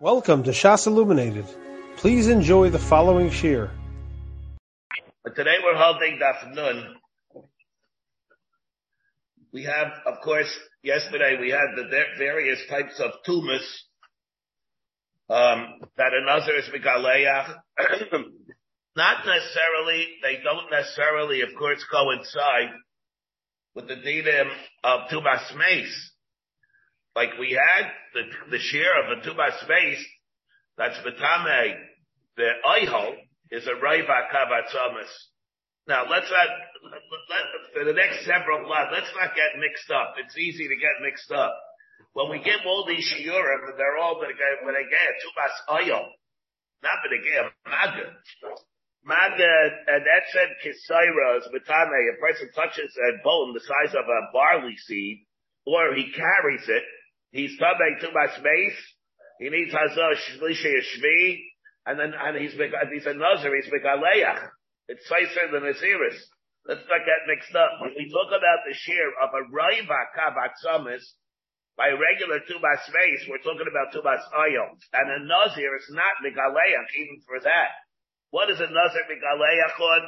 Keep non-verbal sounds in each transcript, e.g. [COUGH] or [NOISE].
Welcome to Shas Illuminated. Please enjoy the following shir. Today we're holding Daf Nun. We have, of course, yesterday we had the various types of tumas um, that a nazir is megaleach. [CLEARS THROAT] Not necessarily, they don't necessarily, of course, coincide with the dinim of tumas mace. Like we had the, the share of a tubas space, that's betame, the oihol is a raiva kavatzamas. Now let's not, let, for the next several blood, let's not get mixed up. It's easy to get mixed up. When we give all these shiurim, they're all get, when they get tubas oil, not to get maga. Maga, and that said kisaira is betame, a person touches a bone the size of a barley seed, or he carries it, He's coming to space. He needs hazah shlishay shvi, and then and he's he's a nazir. He's megaleach. It's Seiser the Naziris. Let's not get mixed up. When we talk about the shear of a raiva kavatzamis, by regular tubas space, we're talking about tubas oil. And a nazir is not megaleach even for that. What is a nazir megaleach on?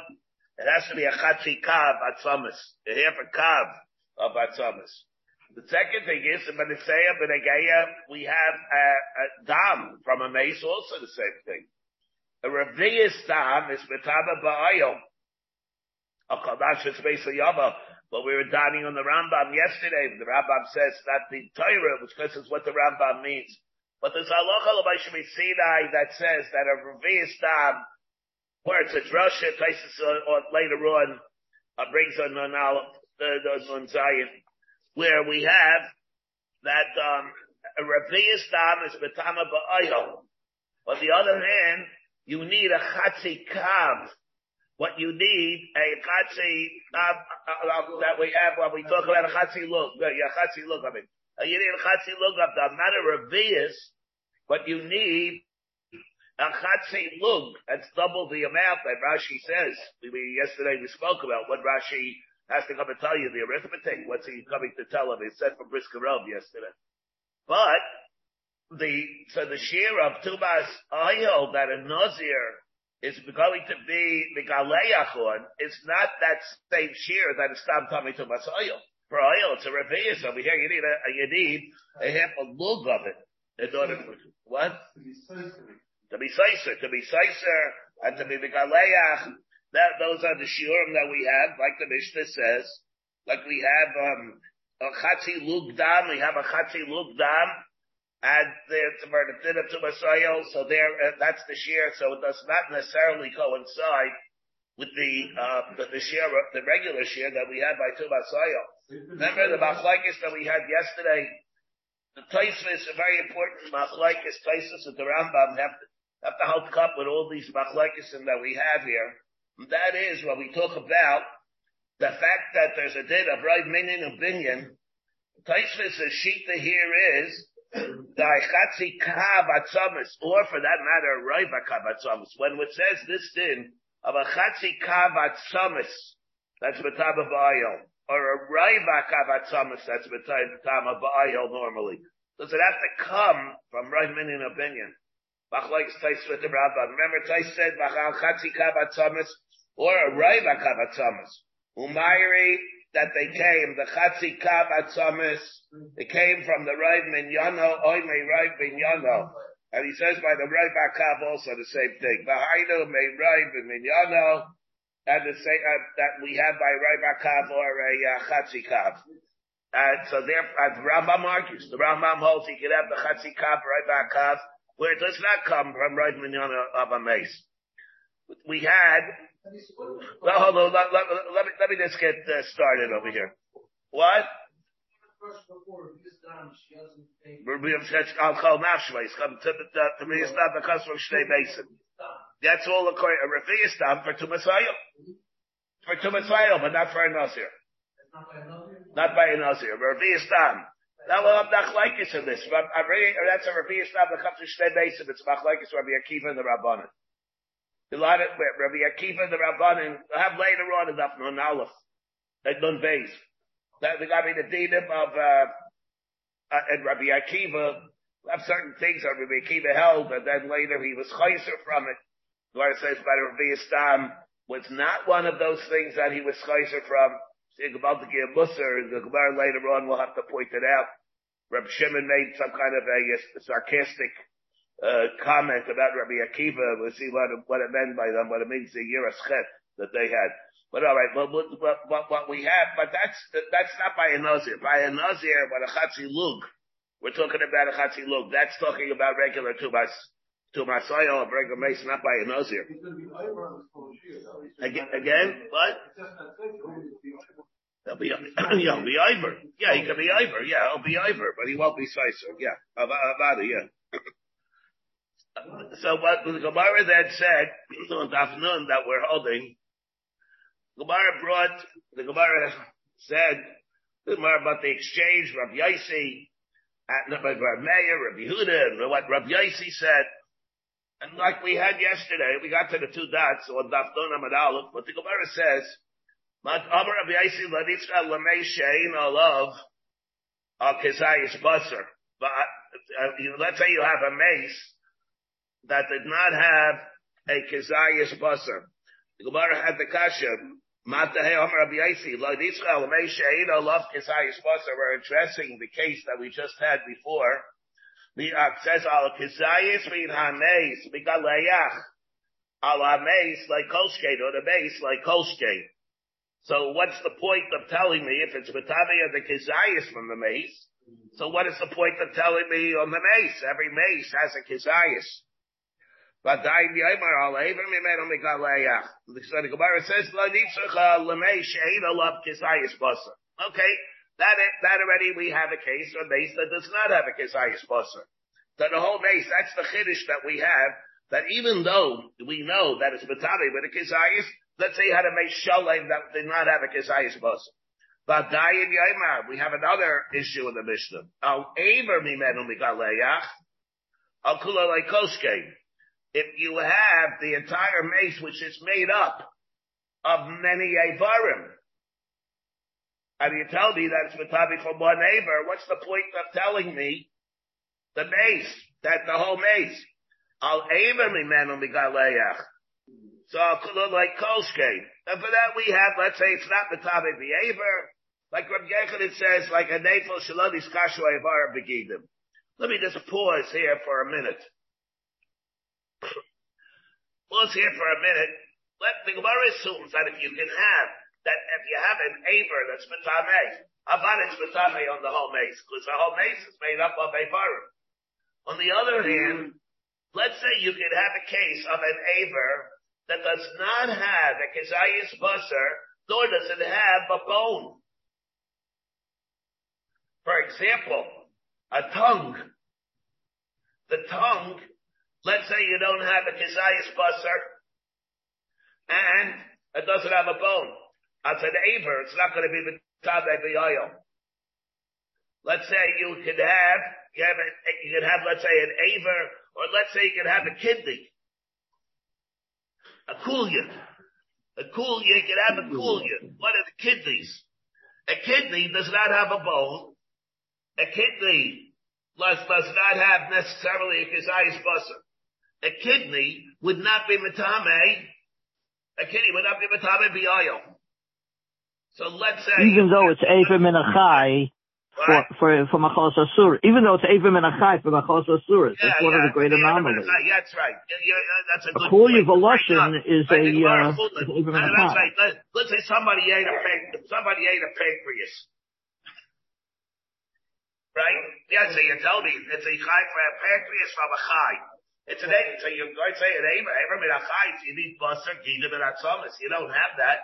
It has to be a chatzi kav atzamis, a half a kav of atzamis. The second thing is, in Benisaya, Benegaya, we have a, a dam from a mace, also the same thing. A Revius dam is Metaba Ba'ayo. A Kadash is Yama. But we were dining on the Rambam yesterday. The Rambam says that the Torah, which is what the Rambam means. But there's a halacha l'bayshmi Sinai that says that a Revius dam, where it's a drasha, Taisus, or later on, uh, brings on on, on, on Zion where we have that um, a Ravius dam is betama ba'ayel. On the other hand, you need a chatzi kav. What you need a chatzi kav uh, uh, that we have when we talk about a chatzi look. Yeah, chatzi look. I mean, uh, you need a chatzi of them, not a Ravius, but you need a chatzi lug. That's double the amount that Rashi says. We, we, yesterday we spoke about what Rashi has to come and tell you the arithmetic. What's he coming to tell him? He said from Brisker Rav yesterday. But the, so the shear of Tubas Ayil that a Nazir is going to be the Galeachon, it's not that same shear that is Stam Tommy Tubas Ayil. For Ayil, it's a Revius over here. You need a, you need a half a lug of it in order for, what? To be Seiser. To be Seiser, and to be the Galeach, that, those are the shiurim that we have, like the Mishnah says, like we have, um, a chatzi lugdam, we have a chatzi lugdam, and it's for the dinner to Masayo, so there, uh, that's the shear, so it does not necessarily coincide with the, uh, the, the the regular shear that we had by Tubasayo. Remember the machlaikis that we had yesterday? The Taisvis, a very important machlaikis, Taisvis and the Rambam have to, have to help up with all these machlaikis that we have here. That is when we talk about the fact that there's a din of right minion and binyan. Taishvis shita here is daichatzi kav or for that matter, raiva kav atzamis. When it says this din of a chatzi kav atzamis, that's betaba ba'ayel, or a raiva kav atzamis, that's betaba ba'ayel normally. Does it have to come from right minion and binyan? Machlekes Tais with the Rambam. Remember Tais said, Machal Chatzi Kavatzamas, or a Raiva Kavatzamas. Umayri, that they came, the Chatzi Kavatzamas, they came from the Raiv Minyano, Oime Raiv Minyano. And he says by the Raiv Akav also the same thing. Bahainu May Raiv Minyano, and the same, uh, that we have by Raiv Akav or a uh, Chatzi Kav. And so there, as Rambam argues, the Rambam holds he could have the Chatzi Kav, Raiv Akav, where it does not come from right minyan of a mace. We had, well, hold on, let, let, let, me, let me just get uh, started over here. What? I'll call Nafshvais, come to, the, to, to me, it's not because from Shnei Mason. That's all according, a Refius Dam for Tumasayim. For Tumasayim, but not for a Nazir. Not by a Nazir. Refius Dam. Now we'll have machlaikis in this. But I'm reading, that's a Rabbi Yisrael that to Shnei Besim. It's machlaikis Rabbi Akiva and the Rabbanan. A lot of Rabbi Akiva and the Rabbanan have later on in Daf Nun Aleph, like Nun Beis. That they got me the dinim of uh, uh, and Rabbi Akiva have certain things that Rabbi Akiva held, and then later he was chayser from it. The Gemara says by Rabbi Istam was not one of those things that he was chayser from. About the Musar, the Gemara later on will have to point it out. Reb Shimon made some kind of a, a sarcastic uh, comment about Rabbi Akiva. We'll see what, what it meant by them, what it means the year that they had. But all right, well, what, what, what we have, but that's that's not by a nazir. By a nazir, what a chatzi lug. We're talking about a chatzi lug. That's talking about regular tumas tumas oil, regular mace, not by a nazir. Again, again, what? He'll be, [CLEARS THROAT] he'll be Ivor. Yeah, he can be Ivor. Yeah, he'll be Ivor, but he won't be Sicer. Yeah, About Avada, yeah. So what the Gemara then said [CLEARS THROAT] on Dafnun that we're holding, Gemara brought, the Gemara said, the Gemara about the exchange, Rabbi Yaisi, at Rabbi Meir, Rabbi Huda, and what Rabbi Yaisi said, and like we had yesterday, we got to the two dots on Dafnun Amad Aleph, but the Gemara says, Mat Amar Rabbi Yaisi Laditzka Lamei Shein Olav Al Kezayis Basar. But uh, let's say you have a mace that did not have a Kezayis Basar. The Gemara had the Kasha. Hey Amar Rabbi Yaisi Laditzka Lamei Shein Olav Kezayis Basar. We're addressing the case that we just had before. The says Al Kezayis Min HaMeis Mikalayach Al HaMeis like Kolskate or the base like Kolskate. So what's the point of telling me if it's Matami of the Kizayas from the mace? So what is the point of telling me on the mace? Every mace has a Kizayas. But the Gemara says, Okay, that, that already we have a case mace that does not have a Kizayas Basar. So the whole mace, that's the Kiddush that we have, that even though we know that it's Matami with a Kizayas, Let's say you had a Meish Shalem that did not have a Kesayis Basa. But Dayan Yaimar, we have another issue in the Mishnah. Al Aver Mimenu Migaleach, Al Kula Leikoske. If you have the entire mace which is made up of many Avarim, and you tell me that it's Mitabi from one neighbor, what's the point of telling me the mace, that the whole mace? Al Aver Mimenu Migaleach. So I'll look like Kolske. And for that we have, let's say it's not Metabe behavior, like Rabbi Yechon says, like a Nefel Shalodis Kashu Avar Begidim. Let me just pause here for a minute. [COUGHS] pause here for a minute. Let the Gemara assumes that if you can have, that if you have an Aver that's Metame, Avar is Metame on the whole mace, because the whole mace is made up of Avarim. On the other mm-hmm. hand, let's say you could have a case of an Aver that does not have a kezayis basar, nor does it have a bone. For example, a tongue. The tongue, let's say you don't have a kezayis basar, and it doesn't have a bone. As an aver, it's not going to be the oil. Let's say you could have, you have, a, you could have, let's say an aver, or let's say you could have a kidney a kulya. A kulya, you can have a kulya. What are the kidneys? A kidney does not have a bone. A kidney does, does not have necessarily a kizayis basar. A kidney would not be metame. A kidney would not be metame biyoyo. So let's say. Even though it's Eva Minachai, for, for, for Machos Asur, even though it's Eva Menachai for Machos Asur. That's yeah, one yeah, of the great anomalies. Yeah, that's right. Yeah, that's a good a Kulya Voloshin is a, uh, is Eva That's right. Let, let's say somebody ate a pig, somebody ate a pancreas. Right? Yeah, so you tell me it's a chai for a pancreas from a chai. It's an egg, so you're going to say an Eva, Eva Menachai, you need buster, gida, and You don't have that.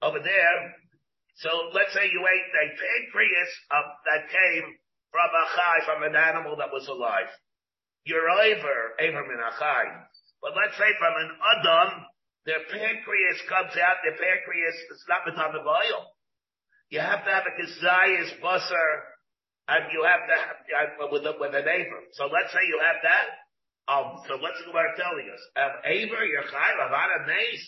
Over there, so let's say you ate a pancreas of, that came from a chai, from an animal that was alive. You're over, over min chai. But let's say from an adam, their pancreas comes out, their pancreas is not the oil. You have to have a kazayas busser, and you have to have, with, a, with an aver. So let's say you have that. Um, so what's the Gemara telling us? Um, aver, you're chai, a mace.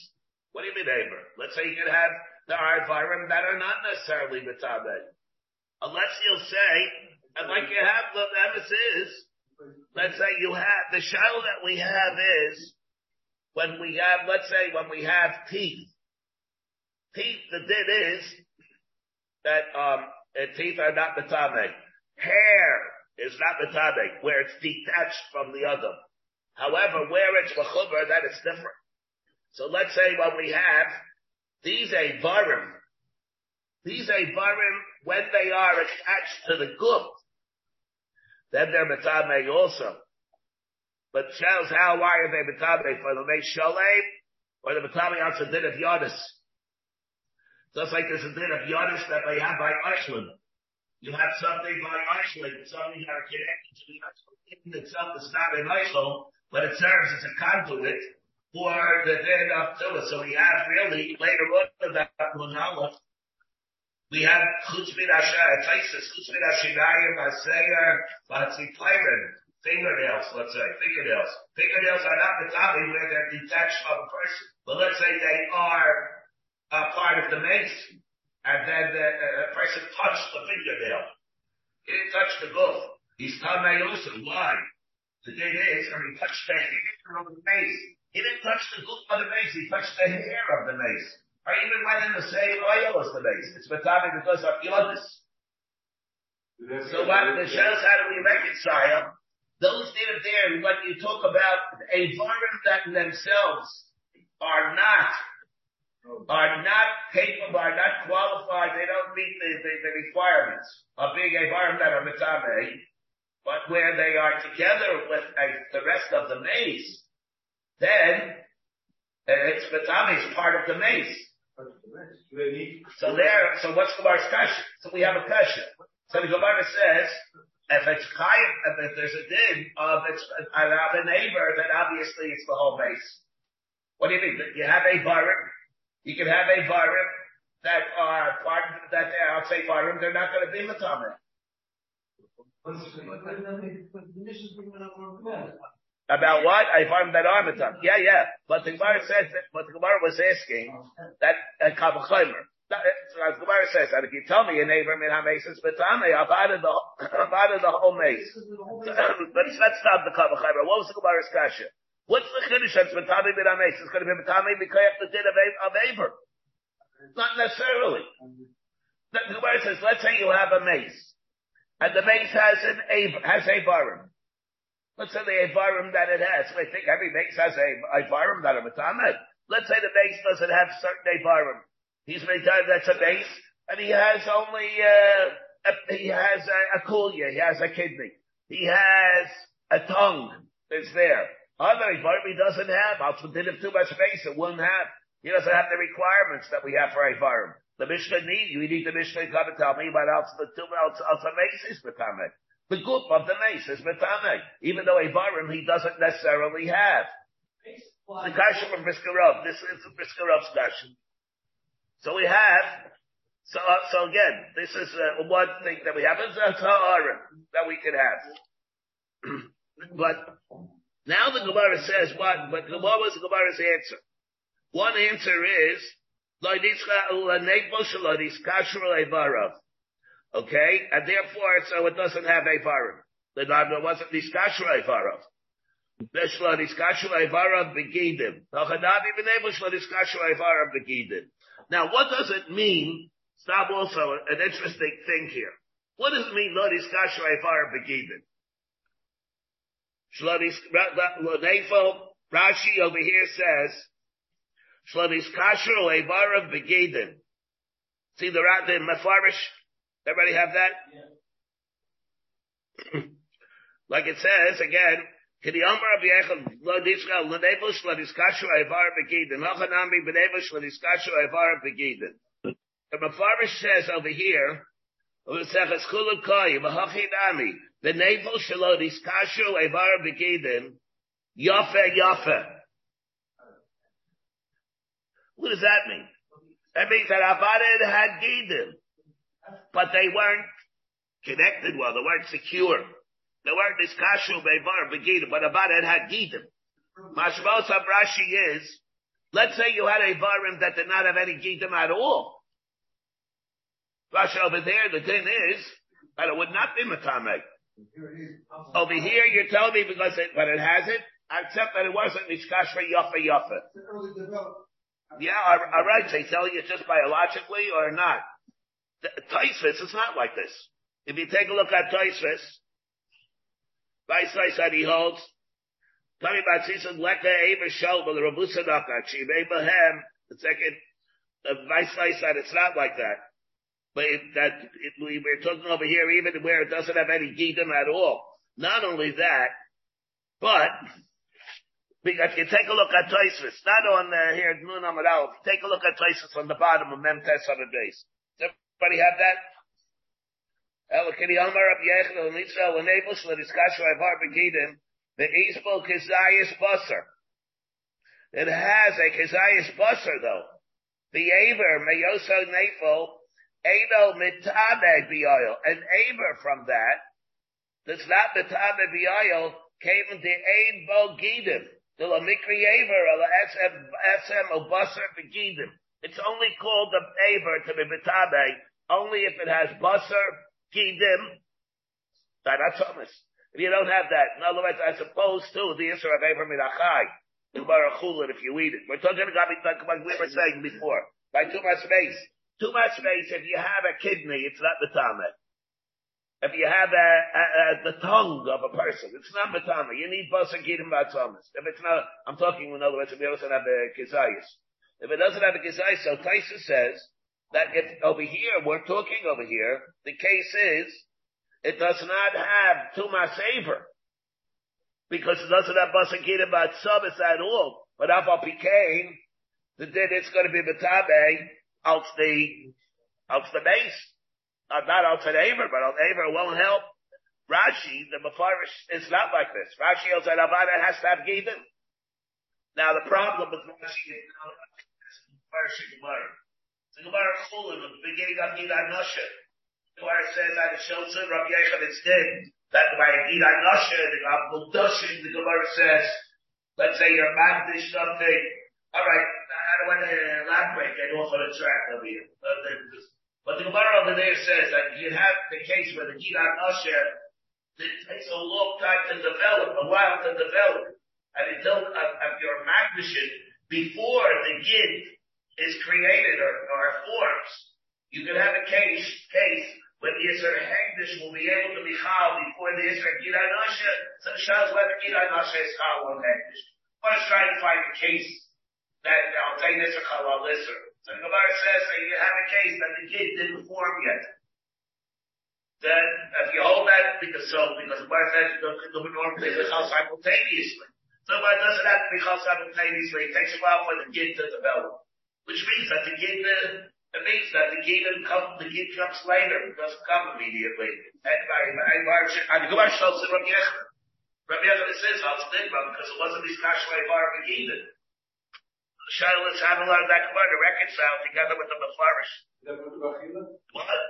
What do you mean aver? Let's say you could have there are environments that are not necessarily mitabed. Unless you'll say, and like you have the emphasis is, let's say you have, the shell that we have is, when we have, let's say when we have teeth, teeth, the din is, that, um, teeth are not metame. Hair is not metame, where it's detached from the other. However, where it's mechuber, that is different. So let's say when we have these avarim, these avarim, when they are attached to the guf, then they're metame also. But tells how, why are they metame? For the Mei Shalem, or the metame the din of Yodis? Just like there's a din of Yodis that they have by Ashland. You have something by Ashland, something that are connected to the Ashland in itself is not an Ashland, but it serves as a conduit for the din of Tula. So we have really, later on that Munala, we have chutz min taisis, chutz min ashinayim, aseyer, batziplayrin, fingernails, let's say, fingernails. Fingernails are not the tummy where they're detached from a person, but let's say they are a part of the mace, and then the, the person touched the fingernail. He didn't touch the goof. He's tamei also. Why? The day is, or he touched the hair of the mace. He didn't touch the goof of the mace, he touched the hair of the mace. Or even went in the same oil as the mace. It's metame because of yodis. So what the shows how do we reconcile those data there. When you talk about a varm that themselves are not are not capable, are not qualified, they don't meet the, the, the requirements of being a varm that are metame, but where they are together with a, the rest of the maze, then it's metame is part of the maze. So there, so what's Gemara's kasha? So we have a question. So the Gemara says, if it's chayim, if there's a din of it's of a neighbor, then obviously it's the whole base. What do you mean? You have a barim, you can have a barim that are part that they are, I'll say barim, they're not going to be matame. About what? I find that Armitam. Yeah, yeah. But the Gemara says that, but the Gemara was asking that, uh, Kavachomer. As the Gemara says that if you tell me your neighbor min hamesis betame, I've added the, I've added the whole [COUGHS] mace. [COUGHS] but let's stop the Kavachomer. What was the Gemara's kasha? What's the chiddush that's min hamesis? It's going to be betame because the din of, of Aver. Not necessarily. The Gemara says, let's say you have a mace, and the mace has an has a barim. Let's say the Avarim that it has. I think every base has a Avarim that are Matamed. Let's say the base doesn't have certain Avarim. He's time that's a base, and he has only, uh, a, he has a, a kulia, he has a kidney, he has a tongue that's there. Other Avarim he doesn't have. Also did have too much space, it wouldn't have. He doesn't have the requirements that we have for Avarim. The Mishnah need, you need the Mishnah to come and tell me about else the two else, else a Matamed. The group of the mace is metame, even though a barim he doesn't necessarily have. The kasha from Brisker Rav, this is Brisker Rav's kasha. So we have, so, so again, this is uh, one thing that we have, it's a ta'arim that we can have. [CLEARS THROAT] but now the Gemara says what, but what was the Gemara's answer? One answer is, Okay? And therefore, so oh, it doesn't have a varim. The Nagla wasn't Niskashra Evarav. Nishla Niskashra Evarav Begidim. Tachanabi Benebo Shla Niskashra Evarav Begidim. Now, what does it mean? Stop also an interesting thing here. What does it mean, Lo Niskashra Evarav Begidim? Shla Rashi over here says, Shla Niskashra Evarav Begidim. See the, the Mefarish Everybody have that? Yeah. like it says again, Kidi Amar Rabbi Echel Lo Dishka L'Nevush L'Diskashu Begidin Lachanami B'Nevush L'Diskashu Aivar Begidin. The Mefarish says over here, Kulu Koyi B'Hachi Nami B'Nevush Begidin Yafe Yafe. What does that mean? That means that Avarid had Gidim but they weren't connected well. They weren't secure. They weren't niskashu bevar begidim, but about it had gidim. Mashmos Rashi is, let's say you had a varim that did not have any gidim at all. Rashi over there, the thing is, that it would not be matame. Over here, you're telling me because it, but it has it, I except that it wasn't Nishkash for Yafa Yafa. Yeah, all right. They tell you just biologically or not. Taisvis is not like this. If you take a look at Taisvis, Vaisai said he holds, Tami Batzis Leka Shelba, the Rabusa Daka, Chive Bahem, the second, Vaisai said it's not like that. But it, that, it, we, we're talking over here even where it doesn't have any Gidim at all. Not only that, but, because you take a look at Taisvis, not on uh, here, Nun Amad take a look at Taisvis on the bottom of Mem Tes on the base. Everybody have that? Elokini Amar Rabbi Yechon El Nitzvah Lenebus Lediskashu Avar Begidim the Isbol Kizayis Busser. It has a Kizayis Busser though. The Aver Mayoso Nefel Edo Mitabe Bioil. An Aver from that that's not Mitabe Bioil came into Aid Bo Gidim. The Lamikri Aver SM Busser Begidim. It's only called the Aver to be Mitabe only if it has basar, kidim, hummus. If you don't have that, in other words, as opposed to the Isra of Abraham Barachulin, if you eat it. We're talking about, like we were saying before, by too much space. Too much space, if you have a kidney, it's not the tamet. If you have a, a, a, the tongue of a person, it's not matama. You need basar kidim batzamas. If it's not, I'm talking in other words, if it doesn't have a kizayis. If it doesn't have a kizayis, so Taisa says, that if over here, we're talking over here, the case is, it does not have Tuma Saver. Because it doesn't have Basakita Sabbath at all. But Alpha became, the din it's going to be Batabe, out the, out the base. Uh, not out the Aver, but out Aver won't help. Rashi, the Mefarish, is not like this. Rashi also Avada has to have Given. Now the problem with Rashi is, Gemara. The Gemara Chulin, at the beginning of Gidai Noshe, the Gemara says shows in Rabbi Yechon instead, that by Gidai Noshe, the Abdul the Gemara says, let's say you're Magdish something, alright, I don't want to elaborate, get off on a track over here. But the Gemara over there says that you have the case where the Gidai Noshe, it takes a long time to develop, a while to develop, and until uh, of your Magdishin, before the Gid is created or, or forms, you can have a case, case when the Yisr Hegdish will be able to be chal before the Yisr Girai Nasha, so it shows whether Girai Nasha is chal or Hegdish. Try to find a case that, I'll you this or chal al. So the Gemara says that you have a case that the kid didn't form yet. Then, if you hold that, because so, because the Gemara says the, the normally be chal simultaneously. So it doesn't have to be chal simultaneously. It takes a while for the kid to develop. Which means that the gate, it means that the gate come, the gate comes later, it doesn't come immediately. And by, by, by, the Gemara shows in Rabbi Yechon. Rabbi Yechon says, I'll because it wasn't these Kashlai Bar Begidin. Shaila is having a lot of that Gemara to reconcile together with the Mefarish. Is that what What?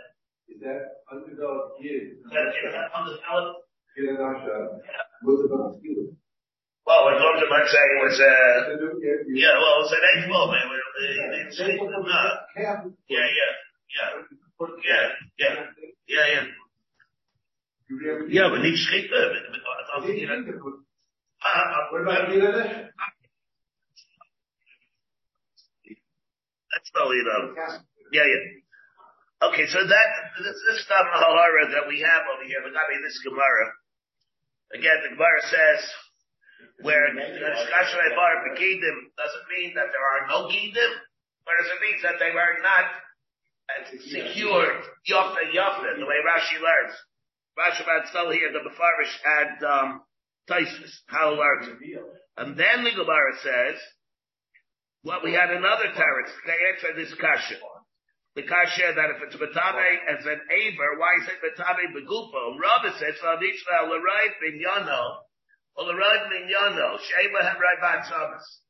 Is that undeveloped gid? Is that undeveloped? Gid and Asha. What's about Well, we're going to let's say it was uh yeah, well it's an eighth well man. Yeah, yeah, yeah. Yeah, yeah. Yeah, yeah. Yeah, but niet schieten. What about Bangladesh? That's. Yeah, yeah. Okay, so that this, this stuff that we have over here, but I mean this Gemara. Again, the Gemara says where Shkashrei Bar Begidim doesn't mean that there are no Gidim, whereas it means that they were not secured Yofa Yofa, the way Rashi learns. Rashi about here, the Mefarish and um, Taisus, how learns And then the Gemara says, well, we had another teretz. They answer this kasha. The kasha that if it's betabe as an aver, why is it betabe begupo? Rabbi says, "V'aditzva l'rayv bin yano." Well, the Rav Minyano, Sheba have Rav Thomas.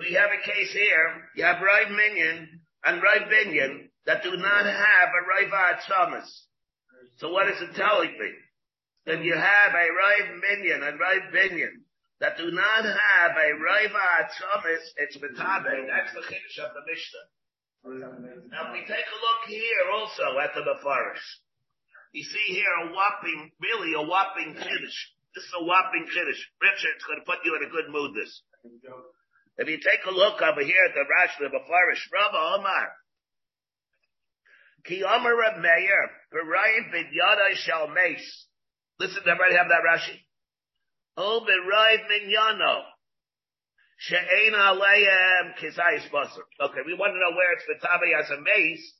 We have a case here. You have Rav Minyan and Rav Binyan that do not have a Rav Thomas. So what is it telling me? That you have a Rav Minyan and Rav Binyan that do not have a Rav Thomas, it's Metabe. That's the Kiddush of the Mishnah. Now, we take a look here also at the Mefarish, You see here a whopping, really a whopping Kiddush. This is a whopping Kiddush. Richard, it's going to put you in a good mood, this. If you take a look over here at the Rashi, Befarish, Rabba Omar, Ki Omer Reb Meir, B'rayim B'yadai Shal Mace. Listen, everybody have that Rashi? Oh, B'rayim Minyano. She'ein Aleim Kizayis Basar. Okay, we want to know where it's Vitabi as a mace,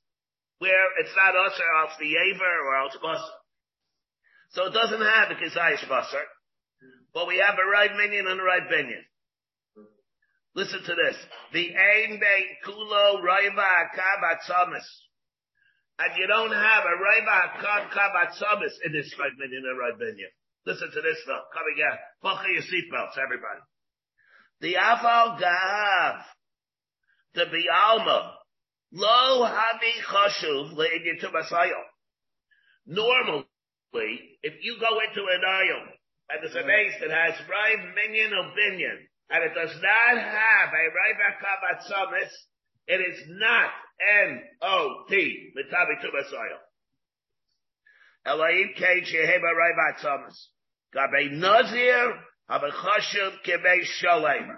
where it's not us or else the Yaver or else Basar. So it doesn't have the Kizayis Basar, but we have a right minion and a right binyan. Listen to this. The Ein Bein Kulo Raiva Kavatzamis. And you don't have a Raiva Kavatzamis in this minion and right. Listen to this though. Coming out. Buckle your seatbelts, everybody. The Afal Gav. The Bialma. Lo Habi Chashuv Le'edyitu Basayo. Normally, if you go into an aisle and there's a base that has Rive Minion or Binyan, and it does not have a Rive Kavatzamis, it is not N-O-T, Mitabi Tubasayo. Elohim Kei Sheheba Rive Atzamis. Gabe Nazir, chashuv kebei shalem.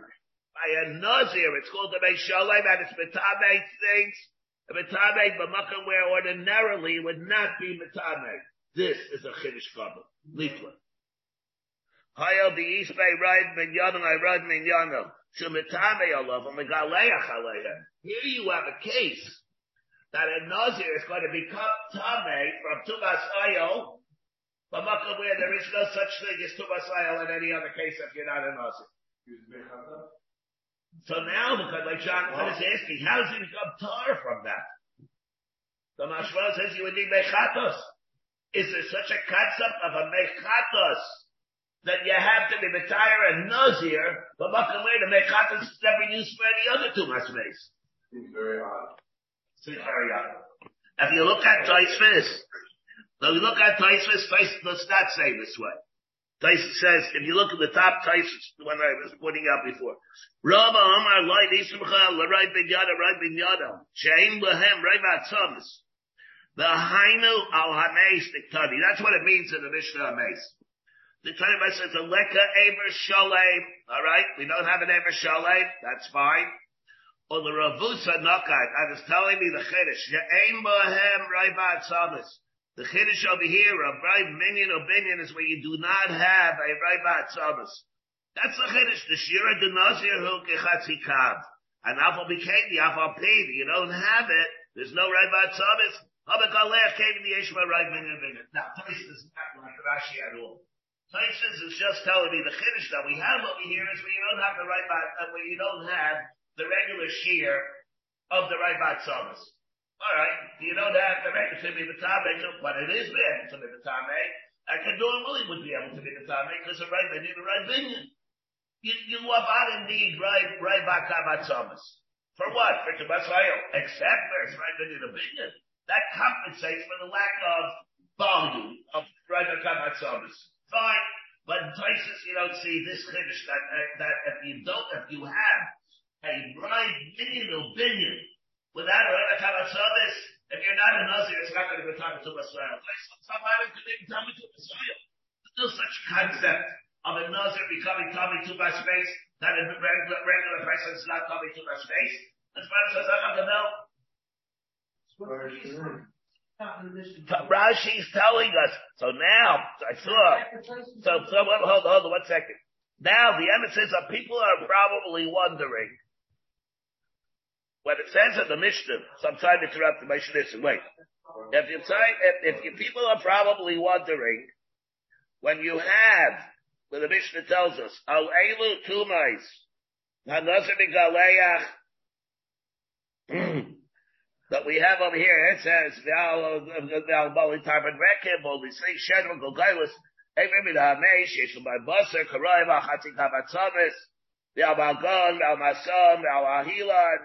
By a nazir, it's called a shalem, and it's metabe things, metabe b'makom where ordinarily would not be metabe. This is a chiddush kabel, leaflet. Hayel the east bay I ride minyano. Shumetame alav, megaleach aleha. Here you have a case that a nazir is going to become tame from tumas ayol, but Makkah where there is no such thing as Tumas Ayel in any other case if you're not a Nazir. So now, because like Jonathan is asking, how does he become tar from that? The Mashma says you would need Mechatos. Is there such a concept of a Mechatos that you have to be Matire and Nazir, but Makkah where the Mechatos is never used for any other Tumas base? Seems very odd. Seems very odd. If you look at Taisvis, now you look at Taisus, Taisus does not say this way. Taisus says, if you look at the top Taisus, the one I was pointing out before, Rabba Amar Lai Nisumcha L'Rai Ben Yada Rai Ben Yada Shein Lehem Rai the Hainu Al Hameis Diktani. That's what it means in the Mishnah Hameis. The Torah says a Leka Aver Shalem. All right, we don't have an Aver Shalem. That's fine. Or the Ravusa Nakat. I was telling me the Chiddush. Shein Lehem Rai Batzamis the Chiddush over here of Rav Minyan opinion is where you do not have a Rav Atzamas. That's the Chiddush. The Shira de Nazir Hu Kechatzi Kav. And Afal became the Afal. You don't have it. There's no Rav Atzamas. Habak came in the Yeshua Rav Minyan opinion. Now, Taisus is not like Rashi at all. Taisus is just telling me the Chiddush that we have over here is where you don't have the Rav where you don't have the regular shear of the Rav Atzamas. All right, you don't have make it to be Matame, but it is able to be Matame. And Kedor Willie would be able to be Matame because the right they need the right vineyard. You, you about in need right, right Bakamatzamas. For what? For Tabasrael. Except there's right vineyard vineyard. That compensates for the lack of volume of right Bakamatzamas. Fine. But in Tysus, you don't see this Kiddush uh, that, that if you don't, if you have a right vineyard of vineyard, without a Rebbe Kavatzadis, if you're not a Nazir, it's not going to be time to Israel. Somebody could even tell me to Israel. There's no such concept of a Nazir becoming Tommy to my space that a regular, regular person is not Tommy to my space. As far as I have to know. Rashi's telling us. So now, I saw. So, so hold, hold on one second. Now the emphasis of people are probably wondering when it says in the Mishnah, so I'm trying to interrupt the Mishnah. Wait. If you try, if, if you people are probably wondering, when you have, when the Mishnah tells us, Al Elu Tumais, Hanazir Galeach, [CLEARS THROAT] that we have over here, it says, Val uh, Bali Tarban Rekim, Boli Sri Shedron Gogailis, Evim in Hamesh, Yeshua by Basar, Karai Vachati Kavatzamis, Val Balgon, Val Masom, Val Ahilan,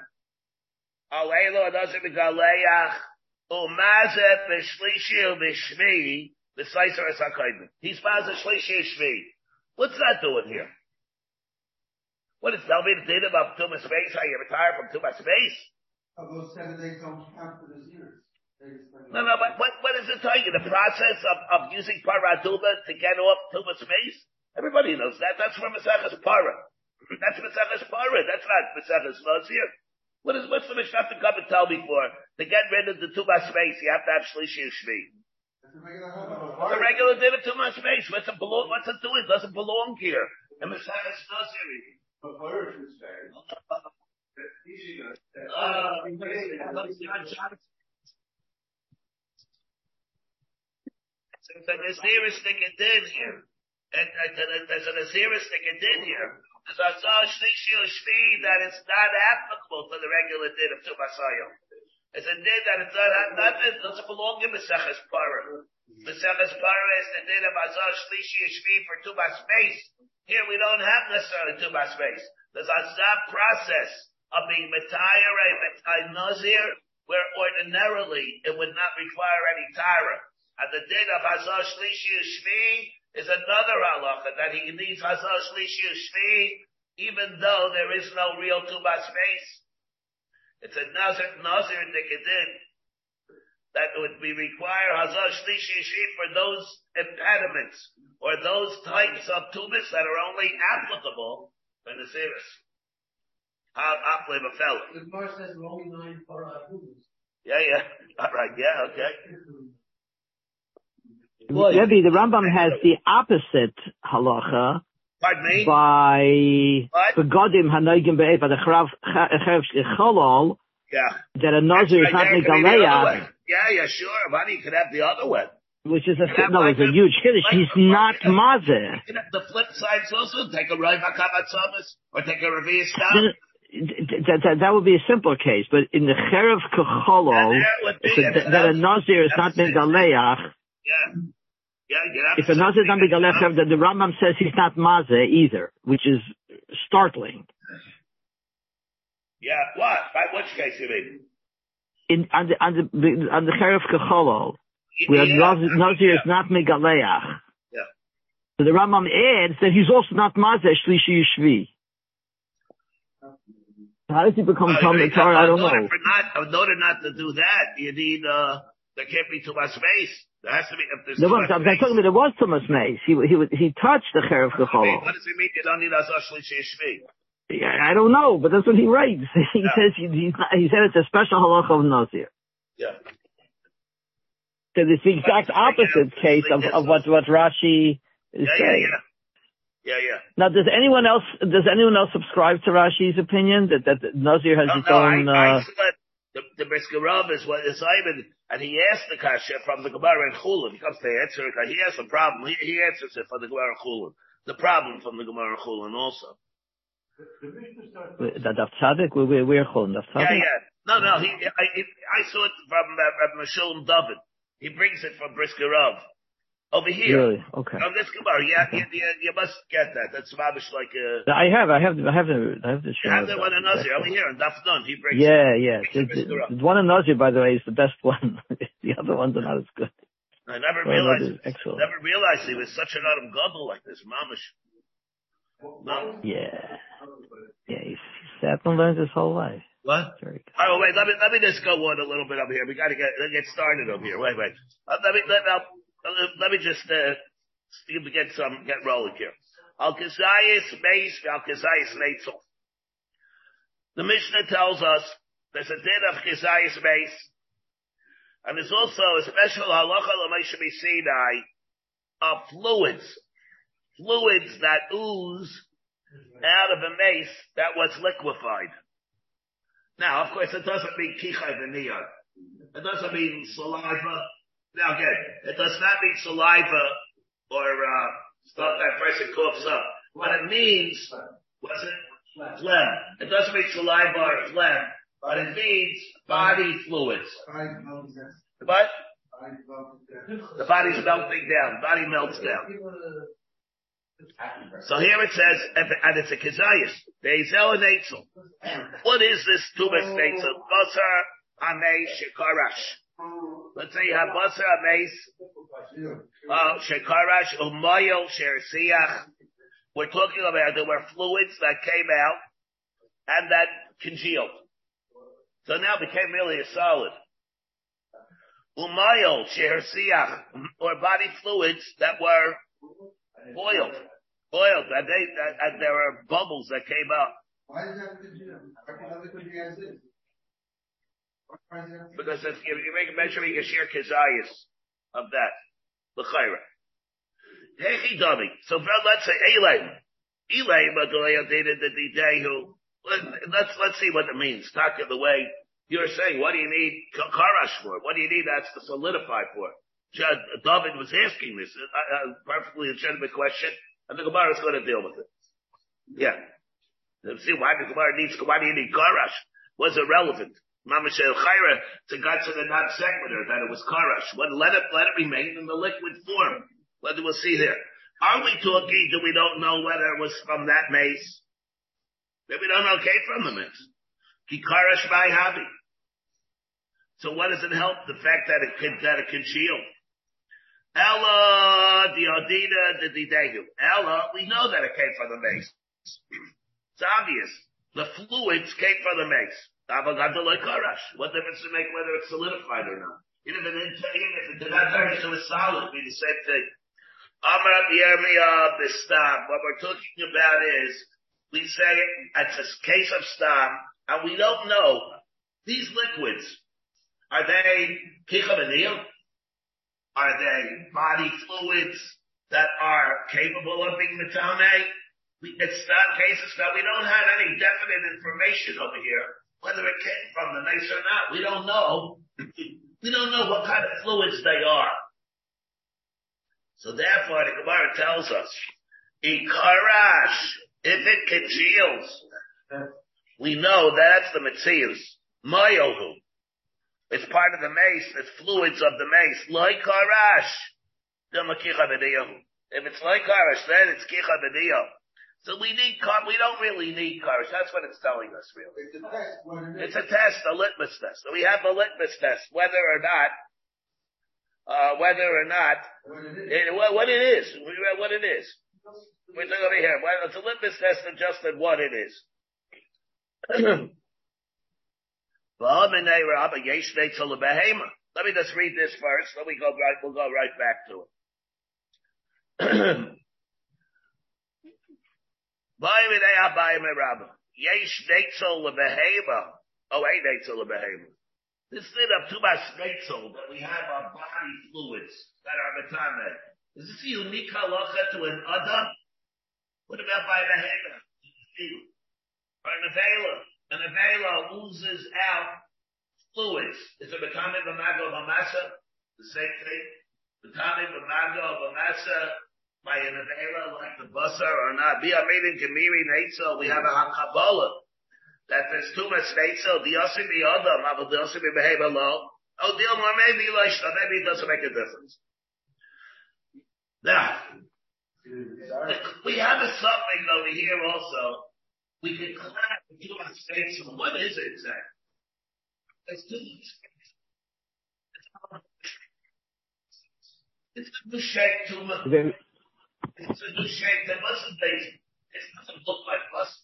Aleilo Nazir Galeach, Umazet B'Shlishi B'Shmi, B'Saiser Esakaidim. He's Mazet Shlishi Shmi. What's that doing here? What is the data about Tumas Space, how you retire from Tumas Space? Of those seven days don't count for the years. No, no, but what, what is it telling you? The process of, of using paraduma to get off tumas space? Everybody knows that. That's from Maseches Para. [CLEARS THROAT] That's Maseches Para. That's not Maseches Nazir. What is, what's the Mishnah to come and tell me for? To get rid of the tumas space, you have to have Shlishi Shvi. It's a regular din of tumas space. What's it what's it doing? It doesn't belong here. And Maseches Nazir. But Baruch should say. Uh, There's a Naziristic did here. And there's a Naziristic did here. There's a Zah Shlishi Shvi that it's not applicable to the regular din of Tumasayim. It's a din that it's not, not it doesn't belong in Maseches Parah. Maseches Parah is the din of Azah Shlishi Shvi for Tumas space. Here we don't have necessarily Tumas space. There's a Zah process of being Matayar and Nazir where ordinarily it would not require any Tara. And the din of Hazar Shlishi Shvi is another halacha that he needs Hazar Shlishi Shvi even though there is no real Tuba space. It's a Nazir, Nazir Nikadin that would be require Hazar Shlishi Shvi for those impediments or those types of tubas that are only applicable for the Naziris. Aple Bafel. The Gemara says there are only nine para Yeah, yeah. [LAUGHS] All right. Yeah. Okay. Well, Rebbe, the Rambam has the opposite halacha Pardon me. by What? begodim hanoigim be'ev by the charav cherev cholol Yeah. that a nazir is not there could the other megaleach. Yeah, yeah, sure. But you could have the other way. which is a Yeah, no, it's a like huge kiddush. He's the- not uh, mazeh. You the flip side is also take a Rav Hakavat Samas or take a Ravi Stam. That, that, that would be a simpler case, but in the cherev Yeah, kecholol, there would be. it's a- That's- that a nazir is not megaleach. Yeah. Yeah, If a nazir is not megaleach, right. the, the Rambam says he's not mazeh either, which is startling. Yeah, what? By which case you mean? In on the on the on the cherev kecholol, where Yeah, nazir, is not megaleach. Yeah. So the Rambam adds that he's also not mazeh shlishi yishvi. How does he become Uh, Talmud? I don't know. For not, in order not to do that, you need, uh, there can't be too much space. There has to be, if there's No, too I'm, much I'm space. talking about there was Thomas Mace. He he he touched the cherev I mean, kecholol. what does it mean you don't need Azar Shlishi Shvi? Yeah, I don't know, but that's what he writes. [LAUGHS] He Yeah. says he, not, he said it's a special halacha of Nazir. Yeah. So it's the exact opposite case of, of what, what Rashi is Yeah, yeah, saying. yeah. Yeah, yeah. Now, does anyone else does anyone else subscribe to Rashi's opinion that that Nazir has No, its no, own? I, I uh, said the, the Brisker Rav is what is Simon, and he asked the kasha from the Gemara in Chulin. He comes to answer it. He has a problem. He, he answers it for the Gemara in Chulin. The problem from the Gemara in Chulin also. that Daf Tzadik, we we're we're Chulin, Daf Yeah, Tzadik. yeah. No, no. He, I, I saw it from uh, Rabbi Meshulam David. He brings it from Brisker Rav over here. Really? Okay. From this Gemara, yeah, you, you, you must get that. That's rubbish like uh I have, I have, I have the, I have the. You have that one in Nazir over here, and Daf Nun. He brings. Yeah, yeah. Brings The, the the, the one in Nazir, by the way, is the best [LAUGHS] one. the other ones are not as good. I never Well, realized. excellent. Never realized he was such an Adam Gadol like this, mamish. No. Yeah. Yeah, he's, he sat and learned his whole life. What? Very good. Oh wait, let me let me just go on a little bit up here. We got to get get started up here. Wait, wait. Uh, let me let, uh, let me just uh, get some get rolling here. Al Kazayis Meis Al Kazayis Neitzel. The Mishnah tells us there's a din of Kazayis Meis, and there's also a special halacha l'meisha Sinai of fluids, fluids that ooze out of a mace that was liquefied. Now, of course, it doesn't mean kichai v'niyah. It doesn't mean saliva. Now again, it does not mean saliva or, uh, stuff that person coughs up. What it means, what's it? Phlegm. It doesn't mean saliva or phlegm, but it means body fluids. What? The body's melting down. Body melts down. So here it says, and it's a kizayis. Bezel and Eitzel. What is this tumas Eitzel? Basar amei shekarash. Let's say basar ameis, uh, shekarash, umayel shersiach. We're talking about there were fluids that came out and that congealed. So now it became really a solid. Umayol, Sheher or body fluids that were boiled. Boiled, and they, and there were bubbles that came up. Why that? Because if you, make a measurement, you share kizayas of that. L'chayra. Hechi dummy. So let's say Elaim. Elaim, Agalayan dated the day who, let's, let's see what it means. Talk of the way you're saying, what do you need karash for? What do you need that's to solidify for? David was asking this, uh, uh, perfectly legitimate question, and the Gemara is going to deal with it. Yeah. See why the Gemara needs, why do you need karash? Was irrelevant. Mama Shel Chayra to to the not sequitur that it was karash. What, let it, let it remain in the liquid form. Whether we'll see there. Are we talking that we don't know whether it was from that mace? That we don't know came from the mace. Kikarash by Habi. So what does it help? The fact that it can, that it can shield. Ella, the Adina, the Didehu. Ella, we know that it came from the mace. It's obvious. The fluids came from the mace. What difference it make whether it's solidified or not? Even if it, even if it did not vary, so it's solid, it'd be the same thing. Amar Yirmiyah Bistam. What we're talking about is, we say it's a case of stam, and we don't know these liquids. Are they kichavaniel? Are they body fluids that are capable of being metame? It's not cases that we don't have any definite information over here, whether it came from the mace or not. We don't know. [CLEARS THROAT] we don't know what kind of fluids they are. So therefore the Gemara tells us, Ikarash, if it congeals, we know that's the Metzius. Mayohu. It's part of the mace, it's fluids of the mace. Like Karash. If it's like Karash, then it's Kicha So we need, we don't really need Karash. That's what it's telling us, really. It's a test. It's a test, a litmus test. So we have a litmus test, whether or not, uh, whether or not, it, what, what it is, what it is. We're talking over here. Well, it's a litmus test of just what it is. [CLEARS THROAT] Let me just read this first. Let me go right, we'll go right back to it. [CLEARS THROAT] Oh, ain't Neitzel lebehema. This thing of Tumas Neitzel that we have our body fluids that are metame. Is this a unique halacha to an adam? What about by behema? Or an avela? An avela oozes out fluids. Is it Betame Bamago Bamasa? The same thing? Betame Bamago Bamasa by an avela like the basar or not? Be made in Kamiri Neitzel, we have a Kabbalah. That there's too much Neitzel, the Yosim the Adam, Abel the Yosim behave alone. Oh, deal more maybe like maybe it doesn't make a difference. Now, we have a something over here also we can clap the two states. What is it exactly? It's two It's a new shape to It's a new shape that wasn't based. It doesn't look like mustard.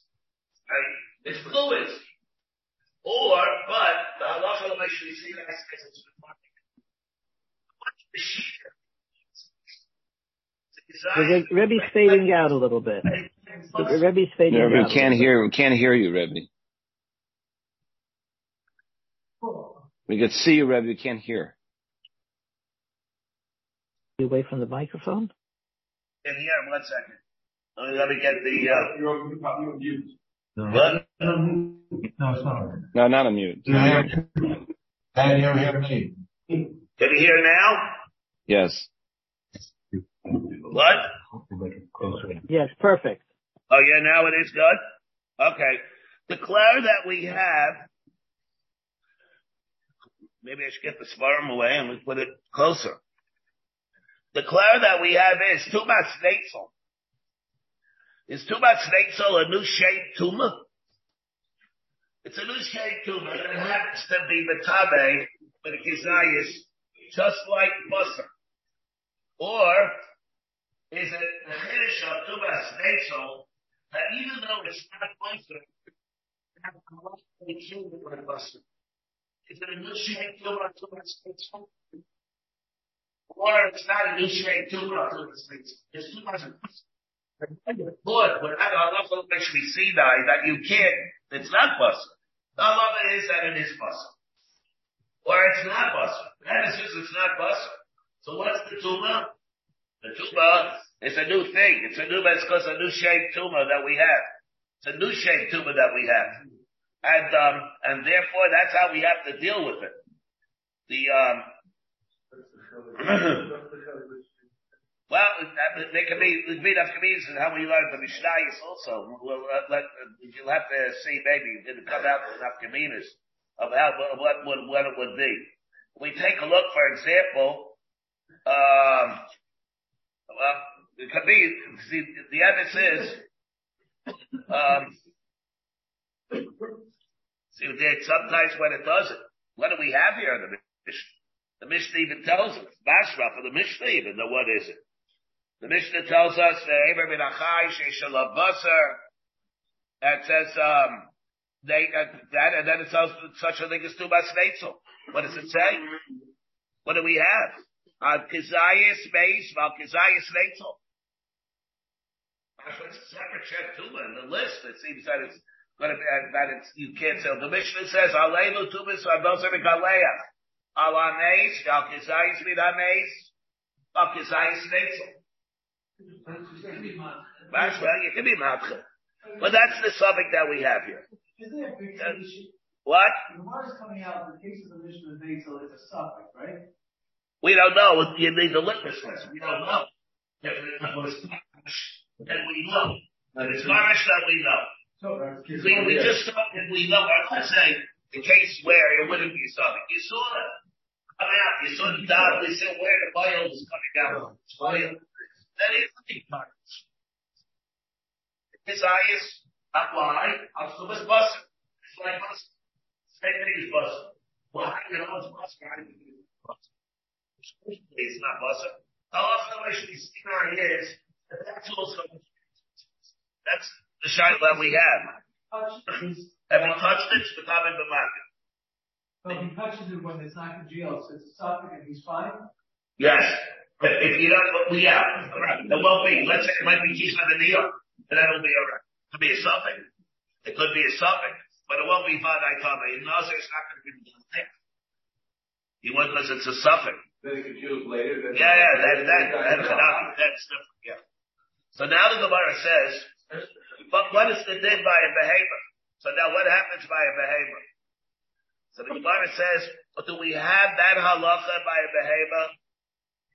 Right? It's fluids. Or, but the halacha will make sure you see that it's What's the shear? The Rebbe's fading out a little bit. The Rebbe's fading no, out. We can't hear. We can't hear you, Rebbe. We can see you, Rebbe. We can't hear. You away from the microphone? In here, one second. Let me, let me get the. Uh... You're, mute. No. What? No, it's not. No, not a mute. Can you hear me? Can you hear now? Yes. What? Yes, perfect. Oh yeah, now it is good? Okay. Declare that we have, maybe I should get the sperm away and we put it closer. Declare that we have is Tumas Neitzel. Is Tumas Neitzel a new shape Tuma? It's a new shape and it happens to be Metabe, but a Kizayis, just like Musser. Or is it the Chiddush of Tumas Neitzel that even though it's not closer, it's a lot of children with Musa? Is it a new shape tumor, Tumas Neitzel? Or it's not a new shade too much. It's too much. Lord, when I halacha makes me see that you can't, it's not possible. The halacha is that it is possible. Or it's not possible. That is just it's not possible. So what's the tumor? The tuma is a new thing. It's a new, it's because a new shade tumor that we have. It's a new shade tumor that we have. And, um, and therefore that's how we have to deal with it. The, um, [CLEARS THROAT] well, they can be, the Gvid of Kamis and how we learn the Mishnayos also. Well, uh, let, you'll have to see maybe, it'll come out with enough Kaminas of how, what, what, what it would be. We take a look, for example, um, well, it could be, see, the evidence is, um, see, sometimes when it doesn't, what do we have here in the Mishnah? The Mishnah even tells us, Mashra for the Mishnah even, then what is it? The Mishnah tells us, that Eber bin Achai, Sheshalav Basar, that says, um, they, uh, that, and then it tells such a thing as Tumas Neitzel. What does it say? What do we have? Al Kizayas Beis, Al Kizayas Neitzel. It's a separate check tuma in the list. It seems that it's going to be, that it's, you can't say. The Mishnah says, Alelu Tumas Adosa Mikaleach. Al Ameis, Al Kizayas Midameis, Al Kizayas Neitzel. Well, you can be matcha. But that's the subject that we have here. What? The is coming out, the case of the Mishnah Basil, it's a suffix, right? We don't know. You need the litmus test. We don't know. And we know. And it's mamish that we know. So, uh, We, we just thought that we know. I'm not saying the case where it wouldn't be something. You saw it coming out. You saw the dot. They said where the oil was coming out. Oil. That is the parts. His eyes apply. I'm still. It's like busting. Same thing as busting. Why? You know, it's busting. I think it's busting. It's not busting. How often I should be seeing our ears? That's also, that's the shot that we have. Have we touched it? The top of the market. But he touches it when it's not congealed, so it's a suffix and he's fine? Yes. But if you don't, well, yeah, right. It won't be. Let's say it might be Kisha the New York. And that'll be alright. It could be a suffix. It could be a suffix. But it won't be Vadai Kama. In Nazir, it's not going to be the thing. You want because it's a suffix. Then you can choose later. then- Yeah, yeah, that, that, that, that, that's different, yeah. So now the Gemara says, but what is the din by a behemoth? So now what happens by a behemoth? So the Gemara says, but do we have that halacha by a behemoth?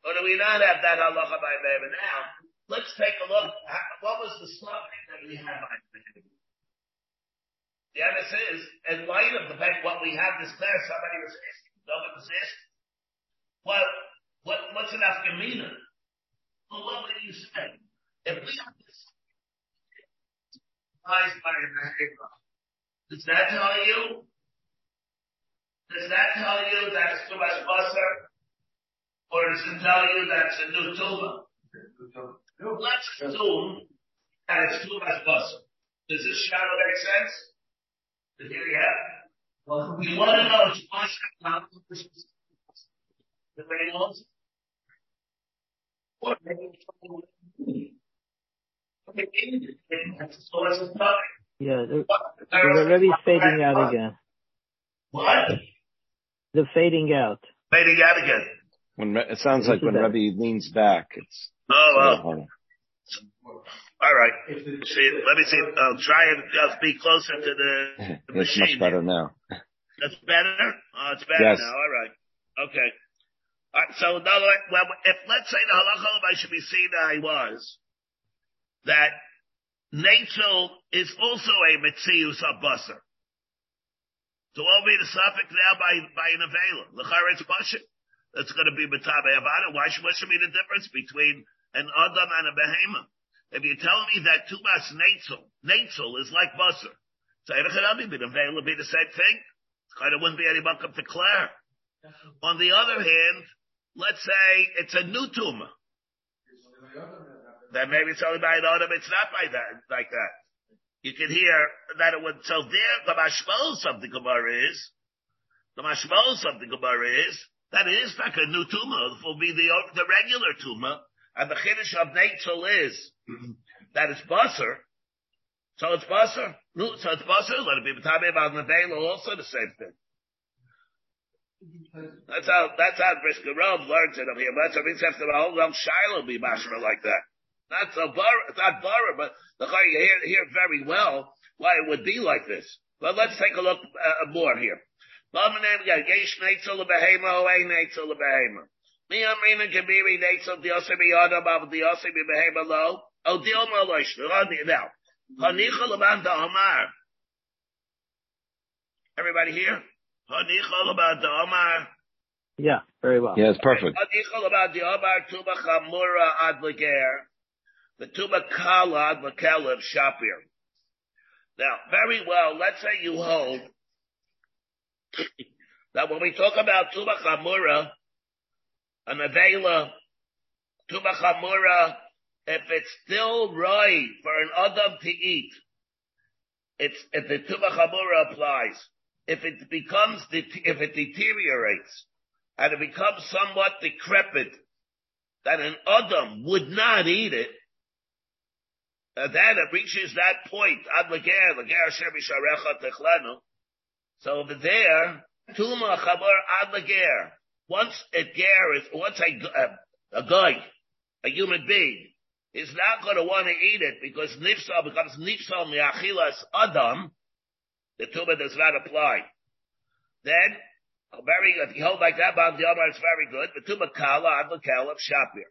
Or do we not have that halacha by a behemoth? Now, let's take a look. What was the suffix that we had by a behemoth? The answer is, in light of the fact what we have this class, somebody was asking, David was asking, what, what, what's an afkamina? Well, what would you say? If we have this by a behavior, does that tell you? Does that tell you that it's too much busser? Or does it tell you that it's a new tumor? Let's assume that it's too much busser. Does this shadow make sense? Here you. Well, We want to know if busser not the way it was. Or so it's a topic. Yeah, the, the Rebbe's fading out again. What? The fading out. Fading out again. When it sounds like when Listen Rebbe leans back, it's. Oh, well. Oh. Hold. All right. See, let me see. I'll try and I'll be closer to the, [LAUGHS] the It's machine. much better now. That's better? Oh, it's better Yes. now. All right. Okay. All right, so in other words, well, if let's say the halacha I should be seen I was that nature is also a mitzius abusser. So will be the suffix now by by an avela? L'chara it's bashit. That's going to be betabe avada. Why should what should be the difference between an adam and a behemoth? If you tell me that tubas natzel, natzel is like busser, so Erechadim, but avela be the same thing. Kind of wouldn't be any welcome to Claire. On the other hand, let's say it's a new tumor. Then maybe it's only by an autumn, it's not by that, like that. You can hear that it would, so there, the mashmos of the Gemara is, the mashmos of the Gemara is, that it is like a new tumah, will be the, the regular tumah, and the chiddush of natal is [CLEARS THROAT] that it's basar. So it's basar. So it's basar. Let it be b'tamei about nevela also the same thing. That's how that's how Brisker Rav learns it over here. That's how after the whole Ram Shiloh be mashma like that. Not so bar, it's not bar, but the you hear, hear very well why it would be like this. But let's take a look uh, more here. Mi amrina kabiri neitzel diose biyada bav diose bibehema lo. O dil mo loish. Now, hanicha leban da amar. Everybody here? Hanicha leban da amar. Yeah, very well. Yeah, it's perfect. Hanicha leban da amar tuba chamura ad leger. The tuba kala ad lekelev shapir. Now, very well, let's say you hold that when we talk about tuba chamura, an avela, tuba chamura, if it's still right for an adam to eat, it's, if the tuba chamura applies, if it becomes, if it deteriorates, and it becomes somewhat decrepit, that an adam would not eat it, uh, then it reaches that point, ad leger, leger asher bisharecha techlenu. So over there, tuma chamur ad leger, once a ger is, once a, a, a guy, a human being, is not going to want to eat it because nifsal becomes nifsal miachilas adam, the tumah does not apply. Then, very, if you hold like that, Bob the Omar, it's very good. The tumah kala, Ad adla kala, shapir.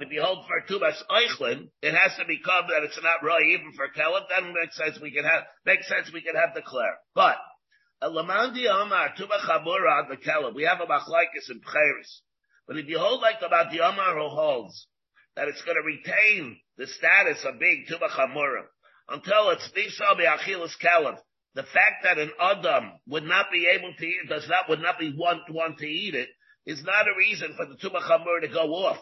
And if you hold for tumas eichlin, it has to become that it's not right even for kelef, then makes sense we can have, makes sense we can have declare. But, a Lamandi Amar Tuba Chabura the Kelab. We have a machlaikis in Pcheris. But if you hold like about the Amar who holds that it's going to retain the status of being Tuba Chamura until it's Nisa Be'achilas Kelab, the fact that an Adam would not be able to eat, it, does not, would not be want, want to eat it, is not a reason for the Tuba Chamura to go off.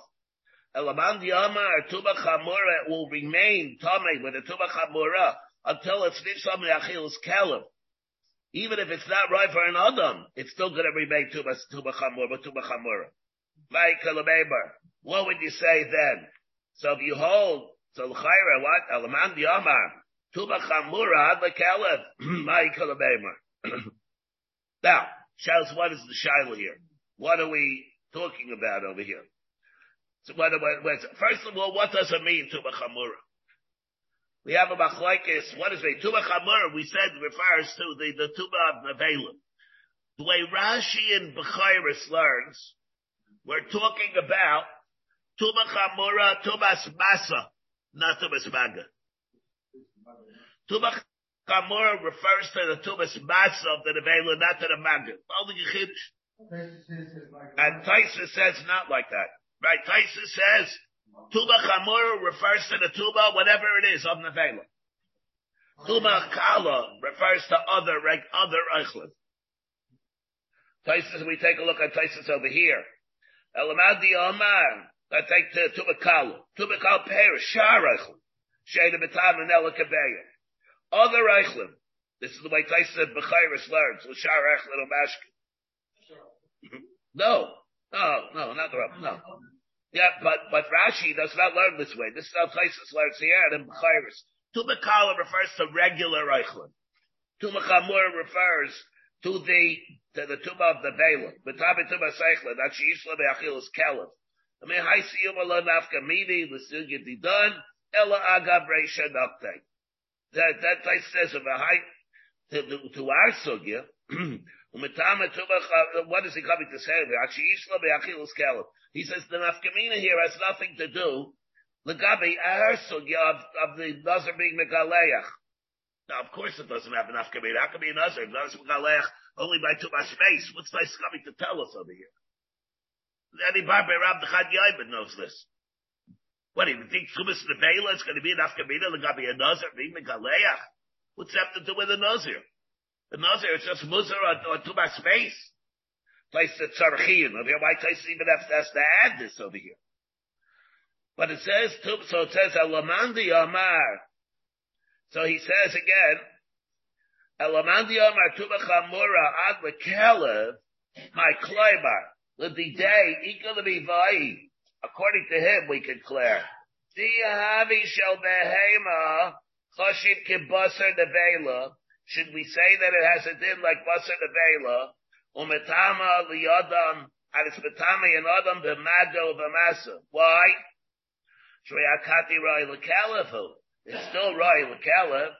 Elamandi Amar Tuba Chamura will remain Tomei with the Tuba Chamura until it's Nisa Be'achilas Kelab. Even if it's not right for an Adam, it's still going to remain Tuba, tuba Chamura, Tuba Chamura. What would you say then? So if you hold, so L'chaira, what? Alaman Yamar, Tuba Chamura, Ad Lekelef, Mai Kalabemer. Now, Charles, what is the Shiloh here? What are we talking about over here? So what, what, what, first of all, what does it mean, Tuba Chamura? We have a machlekes. What is it? Tuba chamur. We said refers to the the tuba of nevelim. The way Rashi and Bechiris learns, we're talking about tuba chamura, tubas masa, not tubas maga. Tuba chamura refers to the tubas masa of the nevelim, not to the maga. Only And Taisa says not like that. Right? Taisa says Tuba chamur refers to the tuba, whatever it is, of nevela. Tuba kala refers to other, other eichlin. Taisus, we take a look at Taisus over here. Elamadi Omar, let's take to Tuba kala. Tuba kala perish, shar eichlin. Sheda betam and ela kabeya. Other eichlin. This is the way Taisus Bechiris learns, shar eichlin or mashkin. No, no, no, not the Rav, no. Yeah, but, but Rashi does not learn this way. This is how Taisus learns here and in Bechairis. Tumakala refers to regular Eichlin. Tumakamur refers to the, to the Tuma of the Balaam. Betabe Tuma Seichlin, that she Yishla Be'achil is Kelef. I mean, Hai Siyum Allah Nafka Midi, L'Sugya Didan, Ella Agav Reisha Nokte. That, that place says of a high, to, to our Sugya, [CLEARS THROAT] Uh, what is he coming to say? He says the nafkamina here has nothing to do legabi of, of the nazar being megaleach. Now, of course, it doesn't have an nafkamina. How can be a nazar? Nazar megaleach only by too much space. What's nice coming to tell us over here? Any barber Rab the Chad Yaibin knows this. What do you think? Chumas Nevela is going to be an nafkamina legabi a nazar being megaleach? What's that to do with a nazar? The Nazir is just Muzar or, or Tumas space. Place the Tzarchiyim. Over here, why Tais even has to add this over here? But it says, so it says, Elamandi Amar. So he says again, Elamandi Amar Tuba Chamura Ad Lekelev, My Kleibar, the day, to According to him, we clear. Diahavi shel behema, chashit kibasar nevela. Should we say that it has a din like basar nevela? Umetama liyadam, metama and adam b'mado b'masa. Why? Shreakati rai lekalefu. It's still rai lekalef.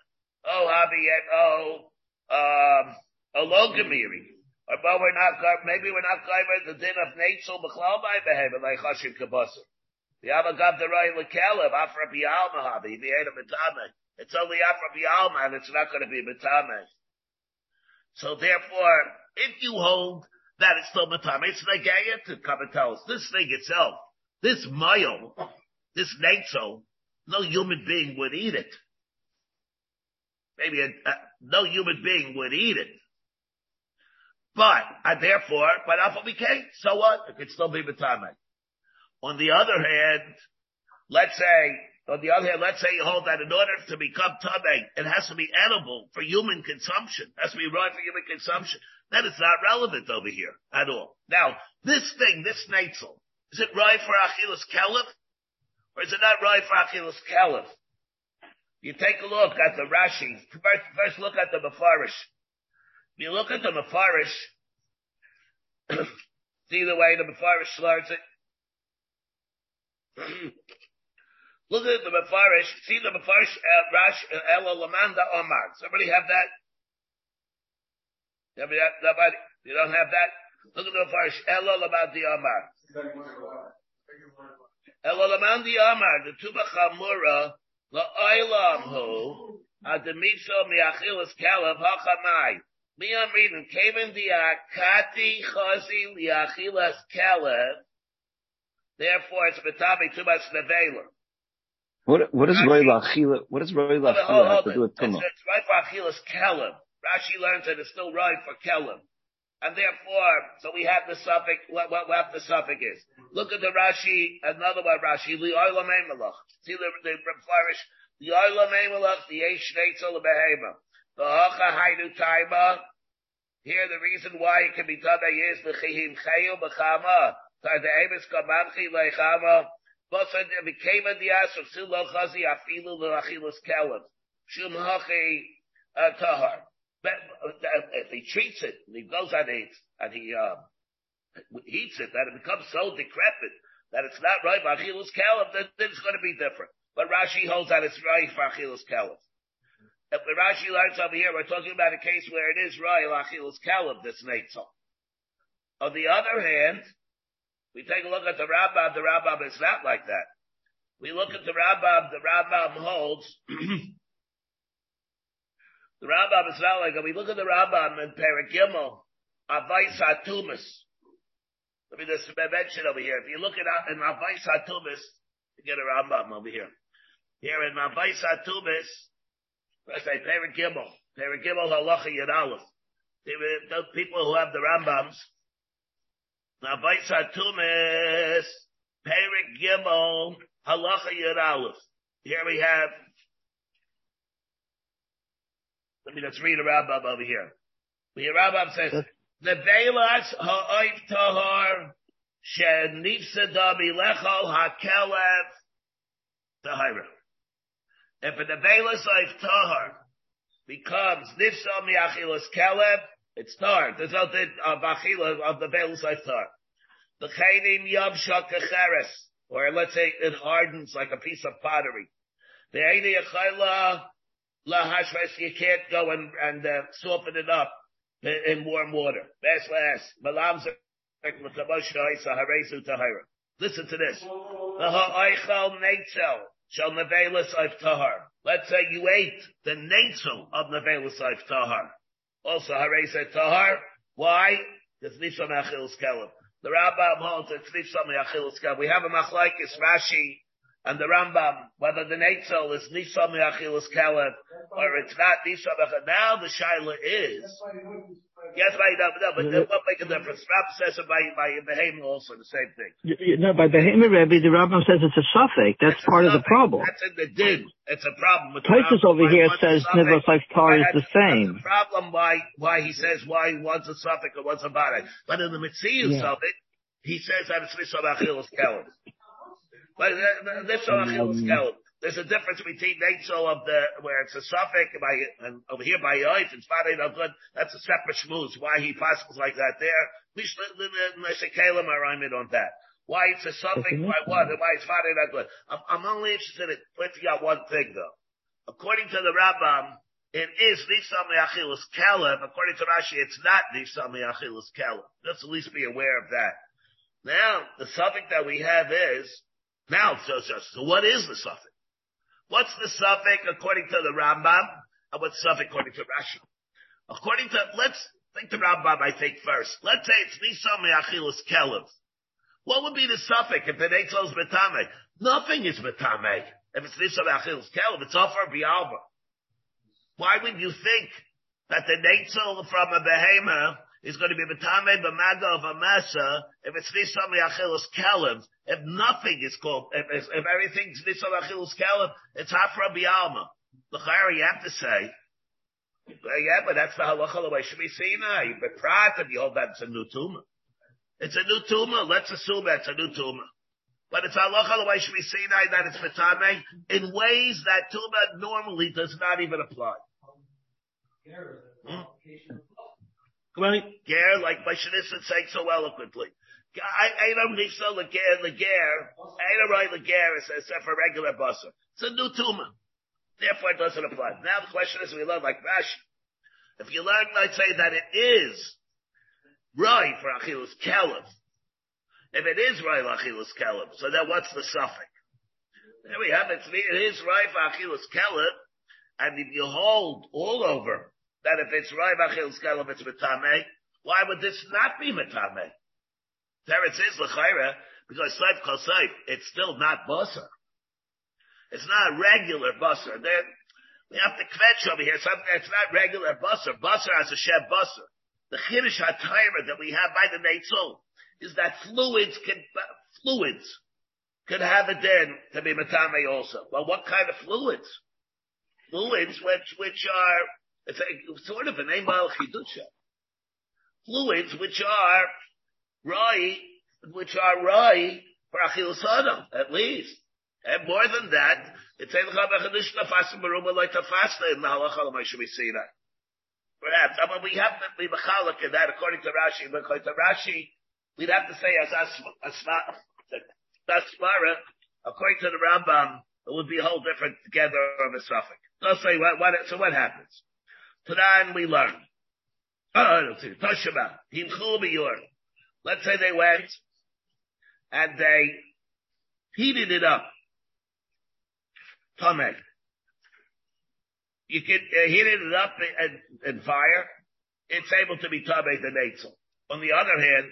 Oh, habi yet, oh, um, a logamiri. Or but we're not, maybe we're not covered the din of Natzel b'chlal by behavior like Chashim Kabasar. The got the right lekelev, afra b'yalma habi, the Eda Mitame. It's only afra b'yalma and it's not going to be Mitame. So therefore, if you hold that it's still Mitame, it's Negayah to come and tell us. This thing itself, this mile, this Natzel, no human being would eat it. Maybe a, uh, no human being would eat it. But, and therefore, but alpha became, so what? It could still be Mitame. On the other hand, let's say, on the other hand, let's say you hold that in order to become tummy, it has to be edible for human consumption. It has to be right for human consumption. Then it's not relevant over here at all. Now, this thing, this natzel, is it right for Achilles Kelef? Or is it not right for Achilles Kelef? You take a look at the Rashi. First, first look at the Mefarish. If you look at the Mefarish, [CLEARS THROAT] see the way the Mefarish learns it? [CLEARS THROAT] Look at the Mefarish. See the Mefarish uh, Rash uh, Elo Lamanda Omar. Somebody have that? Nobody, nobody? You don't have that? Look at the Mefarish Elo Lamandi Omar. Elo Lamandi Omar. The Tuba Chamura La'olam Hu Ademiso Miachilas Kalev Hachamai. Me I'm reading. Kaven Diakati Chazi Liachilas Kalev. Therefore, it's betabi too much nevela. What what is roy lachila? What does roy lachila have to do with tumah? It's, right for achilas kelim. Rashi learns that it's still right for kelim. And therefore, so we have the suffix, what, what, what the suffix is. Look at the Rashi, another one Rashi, the oila meimelach. See the, the flourish, the oila meimelach, the eish neitzel behema. The hacha haidu taima. Here the reason why it can be done is the chihim chayu b'chama. The Amos Kamanchi Leichama, Bosa became a dias of Silo Chazi Afilu Lachilus Kelim. Shum Hachi Tahar. If he treats it, and he goes and eats, and he uh, eats it, that it becomes so decrepit that it's not right for Achilus Kelim, then, it's going to be different. But Rashi holds that it's right for Achilus Kelim. If Rashi learns over here, we're talking about a case where it is right, Achilus Kelim, this Netzal. On the other hand, we take a look at the Rambam, the Rambam is not like that. We look at the Rambam, the Rambam holds, [CLEARS THROAT] the Rambam is not like that. We look at the Rambam in Paragimel, Avais. Let me just mention over here. If you look at in Avais Hatumas, you get a Rambam over here. Here in Avais Hatumas, I say Paragimel, Paragimel Halacha Yad. The people who have the Rambams, now, Vaisa Tumis, Perik Gimel, Halacha Yud Aleph. Here we have, let me just read a Rambam over here. The Rambam says, Nevelas ha'oif tahar, she'nifsa dami lechol ha'kelev tahira. If a Nevelas ha'oif tahar becomes nifsa mi'achilas kelev, it's tar. There's no thing of of the Beilus tar. The chaynim yam shakacheres, or let's say it hardens like a piece of pottery. The aini achila lahashves, you can't go and, and uh, soften it up in warm water. Best last. Malam Listen to this. The. Let's say you ate the neitzel of nevelis of tahar. Also, Hare said Tahar. Why? Because Nishon Achil's Kelim. The Rambam holds it's Nishon Achil's Kelim. We have a Machlaikis Rashi and the Rambam, whether the Neitzel is Nishon Achil's Kelim or it's not Nishon Now the Shaila is, Yes, by no, but that won't make a difference. Rab says it by by Behemoth also the same thing. No, by Behemoth Rebbe, the Rambam says it's a suffix. That's, a part of the problem. That's in the din. It's a problem with Rambam. over here says like tar is the that's- that's same. the problem why why he says why he wants a suffix or wants a body. But in the Mitzius Yeah. of it, he says that it's Nishon Achilles Kelim. But uh, Nishon Achilles Um, Kelim. There's a difference between Neitzel of the, where it's a suffix, by, and over here by Yoif, it's Fadei no good. That's a separate schmooze. Why he passes like that there. Mishakalim are it on that. Why it's a suffix, why what, and why it's Fadei no good. I'm, I'm only interested in pointing out one thing though. According to the Rambam, it is Nisa Me'achilus Kelem. According to Rashi, it's not Nisa Me'achilus Kelem. Let's at least be aware of that. Now, the suffix that we have is, now, so, so, so what is the suffix? What's the suffix according to the Rambam? And what's suffix according to Rashi? According to, let's think the Rambam, I think first. Let's say it's Nisa Me'achilus Kelem. What would be the suffix if it ain't close Betame? Nothing is Betame. If it's Nisa Me'achilus Kelem, it's offer Bialba. Why would you think that the Neitzel from a behemoth is going to be Betame B'maga of a Masa if it's Nisa Me'achilus Kelem? If nothing is called, if, if, if everything's Nisa Me'achilus Kelem, it's Hafra Bialma. The you have to say, yeah, but that's the halacha the way should be seen. But prior to behold that it's a new tumor. It's a new tumor. Let's assume that's a new tumor. But it's halacha the way should be seen that it's betame in ways that tumor normally does not even apply. Hmm? Come on, Ger, like my Shanissa saying so eloquently. I, I don't think so. Lager, Lager, I don't write Lager except for regular busser. It's a new tumor. Therefore, it doesn't apply. Now the question is, we learn like Rashi. If you learn, let's say that it is right for Achilles Kelef. If it is right for Achilles Kelef, so then what's the suffix? There we have it. It is right for Achilles Kelef, and if you hold all over that if it's right for Achilles Kelef, it's Metame, why would this not be Metame? There it is, L'chaira, because Seif Kol it's still not Bosa. It's not a regular Bosa. Then we have to kvetch over here something that's not regular Bosa. Bosa has a Shem Bosa. The Chiddush HaTayra that we have by the Neitzul is that fluids can, fluids could have it then to be Matame also. Well, what kind of fluids? Fluids which, which are, it's a, sort of an Emal Chidusha. Fluids which are Rai, which are Rai for Achil Sodom, at least. And more than that, it's in the Halacha. Perhaps, I mean, we have to be Mechalak in that according to Rashi, according to Rashi, we'd have to say as Asmara, according to the Rambam, it would be a whole different together of a suffix. Let's say what, what, so what happens? Today we learn. Oh, let's see. Toshaba. Let's say they went and they heated it up. Tomek. You can uh, heat it up in, in, fire. It's able to be Tomek the Natzel. On the other hand,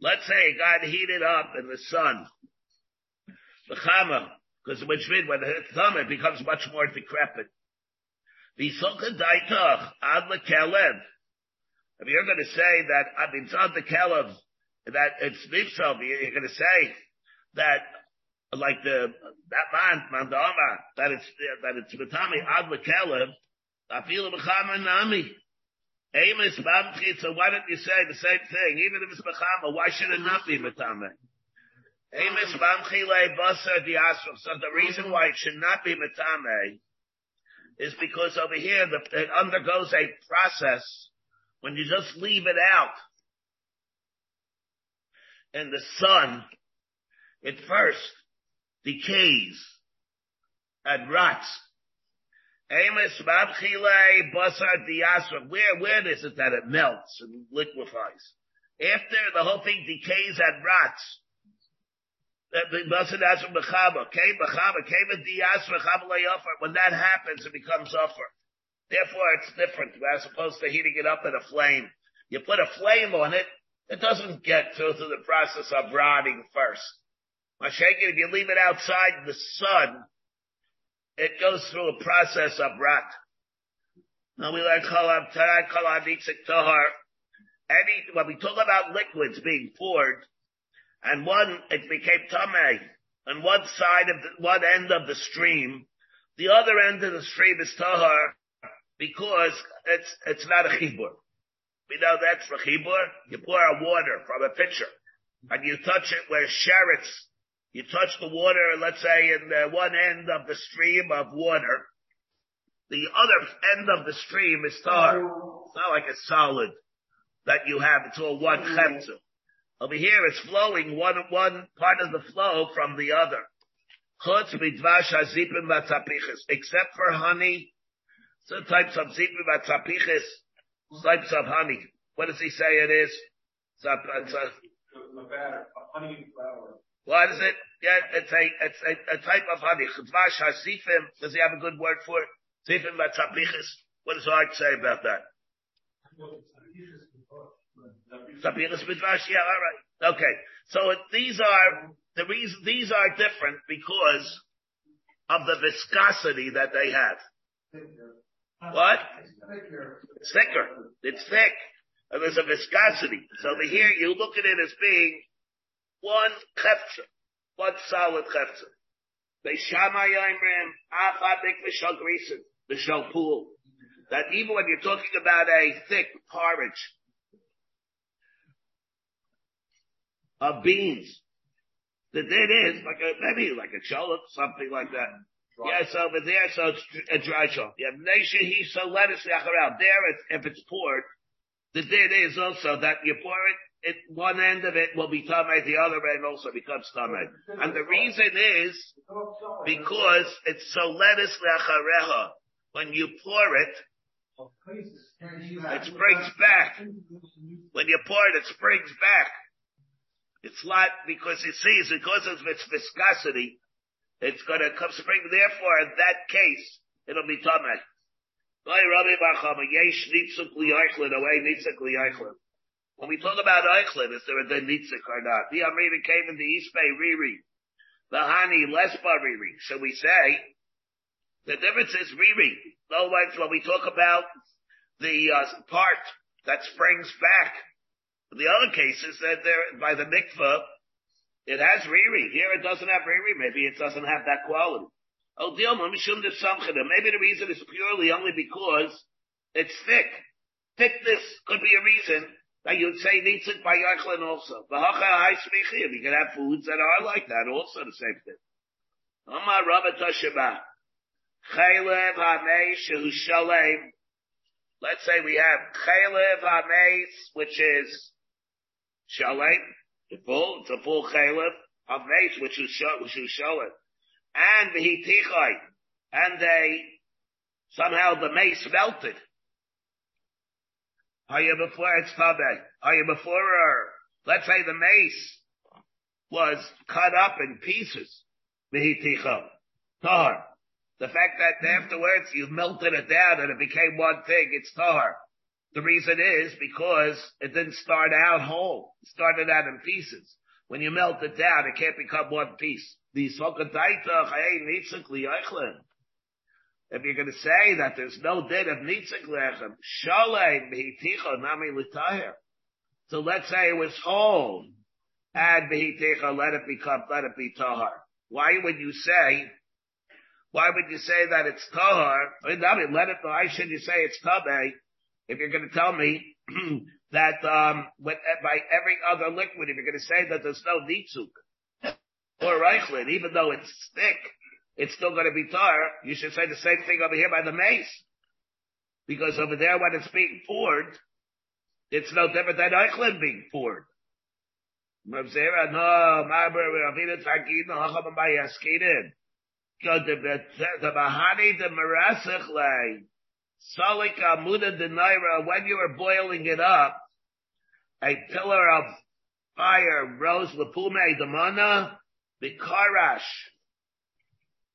let's say it got heated up in the sun. The Chama, because which means when it's done, it becomes much more decrepit. The Daitach ad. If you're going to say that I mean, it's on the kelem, that it's nifsel, you're going to say that like the that man mandama that it's that it's mitami ad lekelem. Afilu b'chama nami. Amos bamchi. So why don't you say the same thing? Even if it's b'chama, why should it not be mitame? Amos bamchi le basar diasra. So the reason why it should not be mitame is because over here the, it undergoes a process when you just leave it out in the sun, it first decays and rots. Where, where is it that it melts and liquefies? After the whole thing decays and rots, when that happens, it becomes offer. Therefore, it's different as opposed to heating it up in a flame. You put a flame on it, it doesn't get through to the process of rotting first. Mashiach, if you leave it outside in the sun, it goes through a process of rot. Now we nitzik tohar. any, when we talk about liquids being poured, and one, it became tame, on one side of the, one end of the stream, the other end of the stream is tahar, because it's, it's not a chibur. We know that's for chibur. You pour out water from a pitcher, and you touch it where sherets, you touch the water, let's say in the one end of the stream of water, the other end of the stream is tar. It's not like a solid that you have. It's all one chemtzu. Over here, it's flowing one one part of the flow from the other. Except for honey. Some types of zipim types of honey. What does he say it is? It's a, it's a, A batter, a honey flour. what is it? Yeah, it's a, it's a, a type of honey. Chutvash hazipim. Does he have a good word for it? Vatzapiches. What does Art say about that? Midvash, yeah, all right. Okay. So these are, the reason, these are different because of the viscosity that they have. What? It's thicker. It's thick. And there's a viscosity. So over here, you look at it as being one chefza, one solid chefza. They shama yaimrim, achadik v'shal grisen, v'shal pool. That even when you're talking about a thick porridge, of beans. The din is like a maybe like a cholent, something like that. Yes, over there, so it's a dry. You have nation he so lettuce around there. If it's poured, the din is also that you pour it. It one end of it will be tamei, the other end also becomes tamei. And the reason is because it's so lettuce lechareha. When you pour it, it springs back. When you pour it, it springs back. It's not because it sees because of its viscosity, it's going to come spring. Therefore, in that case, it'll be tamei. When we talk about eichlin, is there a denitzik or not? The Amrita came in the East Bay Riri. The Hani Lesba Riri. So we say, the difference is Riri. No, like when we talk about the uh, part that springs back in the other cases, that there by the mikvah, it has riri. Here it doesn't have riri. Maybe it doesn't have that quality. Oh, Maybe the reason is purely only because it's thick. Thickness could be a reason that you'd say needs it by Yachlin also. You can have foods that are like that also the same thing. Hamei. Let's say we have Chaylev Hameis, which is Shalem, the full, it's a full Chaylev, Hameis, which is which is Shalem. And the Hitichai, and they, somehow the mace melted. Are you before it's Tabe? Are you before her? Let's say the mace was cut up in pieces. The fact that afterwards you melted it down and it became one thing, it's tahar. The reason is because it didn't start out whole. It started out in pieces. When you melt it down, it can't become one piece. If you're going to say that there's no din of nitzak lechem, shalem behiticha nami l'tahir. So let's say it was whole, and behiticha, let it become, let it be tahar. Why would you say why would you say that it's tahar? Let it. Why should you say it's tabe? If you're going to tell me [CLEARS THROAT] that um, with, by every other liquid, if you're going to say that there's no nitzuk or reichlin, even though it's thick, it's still going to be tar. You should say the same thing over here by the mace, because over there when it's being poured, it's no different than eichlin being poured. The. Salik Amuda de Naira, when you were boiling it up, a pillar of fire rose Lapume the Mana, the Karash.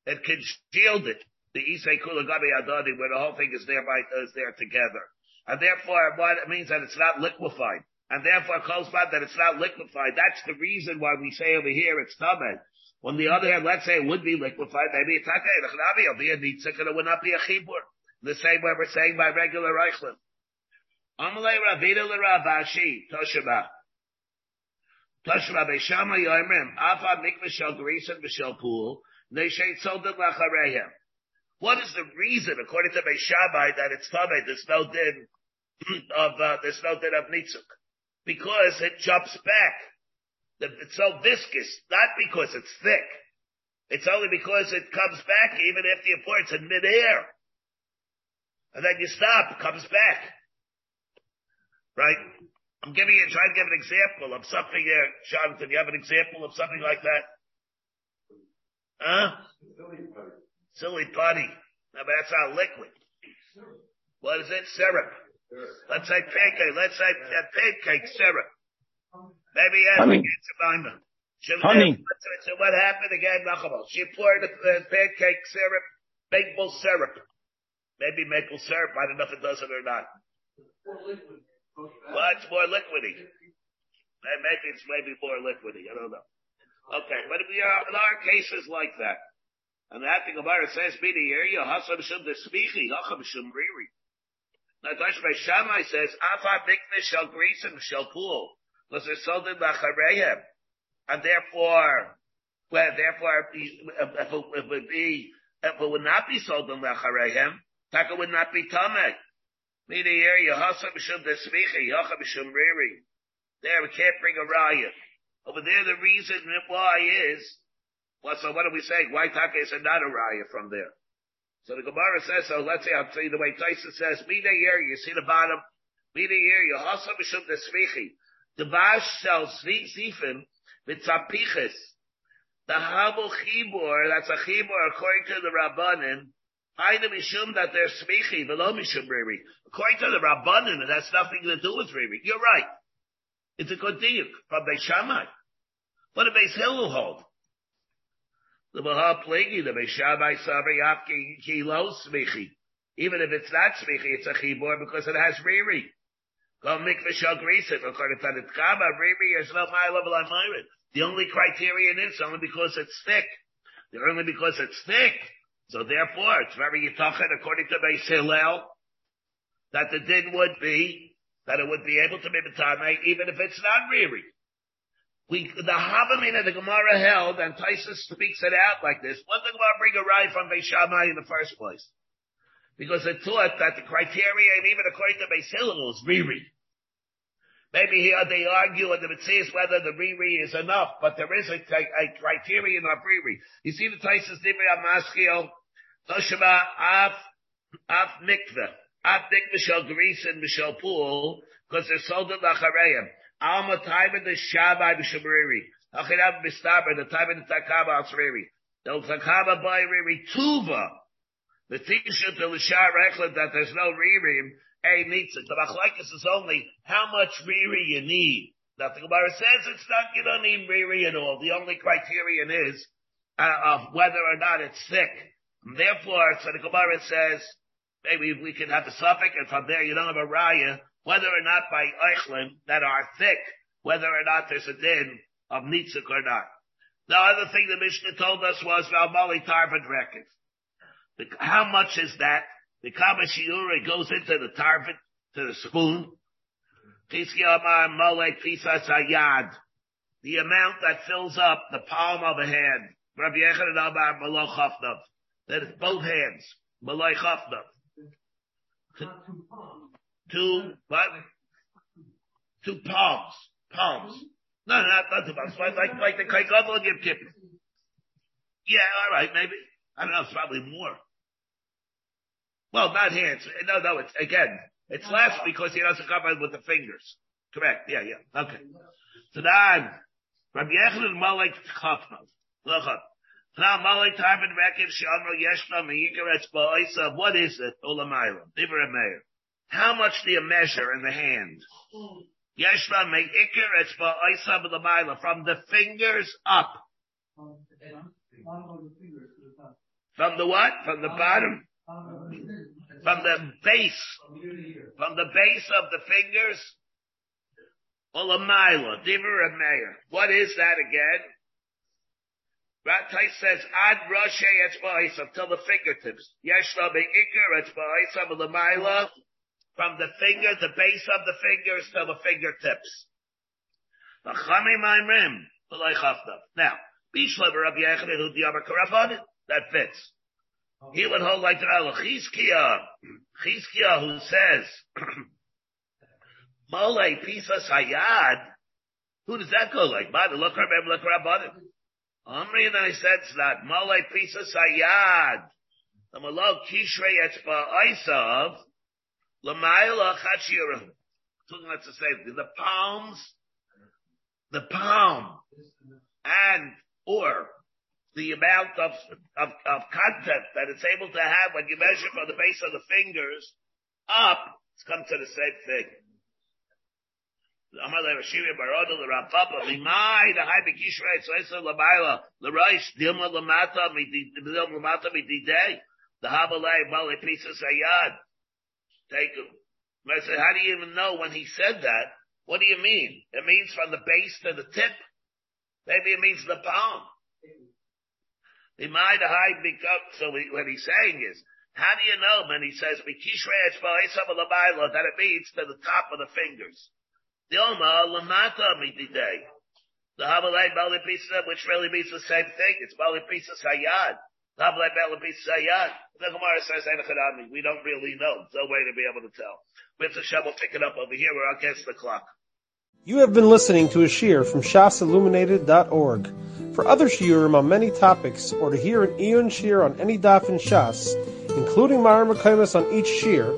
It congealed it. The Isai Kulagabi Adadi, where the whole thing is there by, is there together. And therefore, what it means that it's not liquefied. And therefore, close by that it's not liquefied. That's the reason why we say over here it's tamed. On the other hand, let's say it would be liquefied, maybe it's okay, it'll be a nitzik and it would not be a chibur. The same way we're saying by regular Reichlim. Amalei Ravina Ravashi Toshaba. Toshaba Beishama Yoimrim, Afa Mikvah Shel Grison B'Shel Pool, Neshet Soldat Lacharehem. What is the reason, according to Beishabai, that it's Tameh, there's no din [CLEARS THROAT] of, uh, there's no din of Nitzuk? Because it jumps back. It's so viscous, not because it's thick. It's only because it comes back even after you pour it's in midair. And then you stop, comes back. Right? I'm giving you, trying to give an example of something here. Jonathan, you have an example of something like that? Huh? Silly putty. Now that's not liquid. What is it? Syrup. Let's say pancake. Let's say uh, pancake syrup. Maybe you have Honey. She, Honey. So what happened again, Nachabal? She poured the uh, pancake syrup, maple syrup. Maybe maple syrup. I don't know if it does it or not. It's more liquidy. Maybe it's maybe more liquidy. I don't know. Okay, but are, there are cases like that. And that the Gemara says, "Be the area hasam shum the smichi hacham shum riri." Now, Dash Shammai says, "Afa mikne shel grisen shel pool," because they're sold in lacharehem, and therefore, well, therefore, if it, would be, if it would not be sold in lacharehem, taka would not be tameh. Be the area hasam shum the smichi hacham shum riri. There, we can't bring a raya. Over there, the reason why is well, so what are we saying? Why Taka is not a raya from there? So the Gemara says, so let's say, I'll tell you the way Tyson says, Mida here, you see the bottom, Mida here, you also mishum the Bash sells zifin, with tzapiches. The Habul Chibur, that's a Chibur according to the Rabbanin, According to the Rabbanin, it has nothing to do with riri. You're right. It's a good deal from Beis Shammai. What did Beis Hillel hold? The Maha the Beshabai Sabri Afki Kilo Smichi. Even if it's not Smichi, it's a Chibor because it has Riri. Go Mikvah Shal Grisa, according to the Tkaba, Riri is no high level on Myron. The only criterion is only because it's thick. The only because it's thick. So therefore, it's very yitachet according to Beis Hillel, that the din would be, that it would be able to be B'tamei, even if it's not Riri. We, the Havamin of the Gemara held, and Tyson speaks it out like this. What did Gemara bring a ride from Beis Shammai in the first place? Because it taught that the criteria, even according to Beis Hillel, was Riri. Maybe here uh, they argue in the Mitzvahs whether the Riri is enough, but there is a, a, a criterion of Riri. You see the Tyson's Dibri Amaschio, Toshima, Af, Af Mikveh, Af Mikveh Shal Grisen, Mishal Pool, because they're sold in Lachareim. Alma Taiba the Shabai B'Shabriri. Achirav Bistaber, the Taiba the Takaba Al-Sriri. The Takaba by Riri Tuva. The Tisha to Lishar Echlet that there's no Ririm, A Mitzvah. The Machlaikis is only how much Riri you need. That the Gemara says it's not, you don't need Riri at all. The only criterion is, uh, of whether or not it's thick. And therefore, so the Gemara says, maybe we can have a suffix, and from there you don't have a raya, whether or not by Eichlin that are thick, whether or not there's a din of Nitzuk or not. The other thing the Mishnah told us was Valmali Tarvin record. How much is that? The Kamashiura goes into the Tarvin, to the spoon. The amount that fills up the palm of a hand. Rabbi Yechon Chafnav. That is both hands. Malay Chafnav. Two, what? Two palms. Palms. No, not, not two palms. Like, like, the Kaikabal and Kippur. Yeah, alright, maybe. I don't know, it's probably more. Well, not hands. No, no, it's, again, it's less because he doesn't cover it with the fingers. Correct. Yeah, yeah. Okay. So then, Rabbi Yechon Now, Malek Tarvin What is it? How much do you measure in the hand? From the fingers up. From the what? From the bottom? From the base. From the base of the fingers? What is that again? Ratai says, ad roshe etzba oisa, till the fingertips. Yeshva me'ikir etzba oisa b'lamayla, from the finger, the base of the fingers to the fingertips. Now, that fits. He would hold like the Chizkiah, Chizkiah who says, [CLEARS THROAT] Mole Pisa Sayad, who does that go like? Look, remember, look, Rabbanim. And I said that, Mole Pisa Sayad, the Malog Kishrei Etzba Aisav, Lamaila Chachirahu. Talking about the same The palms, the palm, and, or, the amount of, of, of content that it's able to have when you measure from the base of the fingers up, it's come to the same thing. The Habalai Bali pieces Ayad. Take him. I said, how do you even know when he said that? What do you mean? It means from the base to the tip? Maybe it means the palm. He might have become, so what he's saying is, how do you know when he says, that it means to the top of the fingers? Oma, Lamata Mitidei. The Habalai Bali Pisa, which really means the same thing. It's Bali Pisa Sayad. The Habalai Bali Pisa Sayad. The Gemara says, we don't really know. There's no way to be able to tell. We have to shovel pick it up over here. We're against the clock. You have been listening to a shiur from shasilluminated.org. For other shiurim on many topics, or to hear an iyun shiur on any daf in Shas, including Myra Maram on each shiur,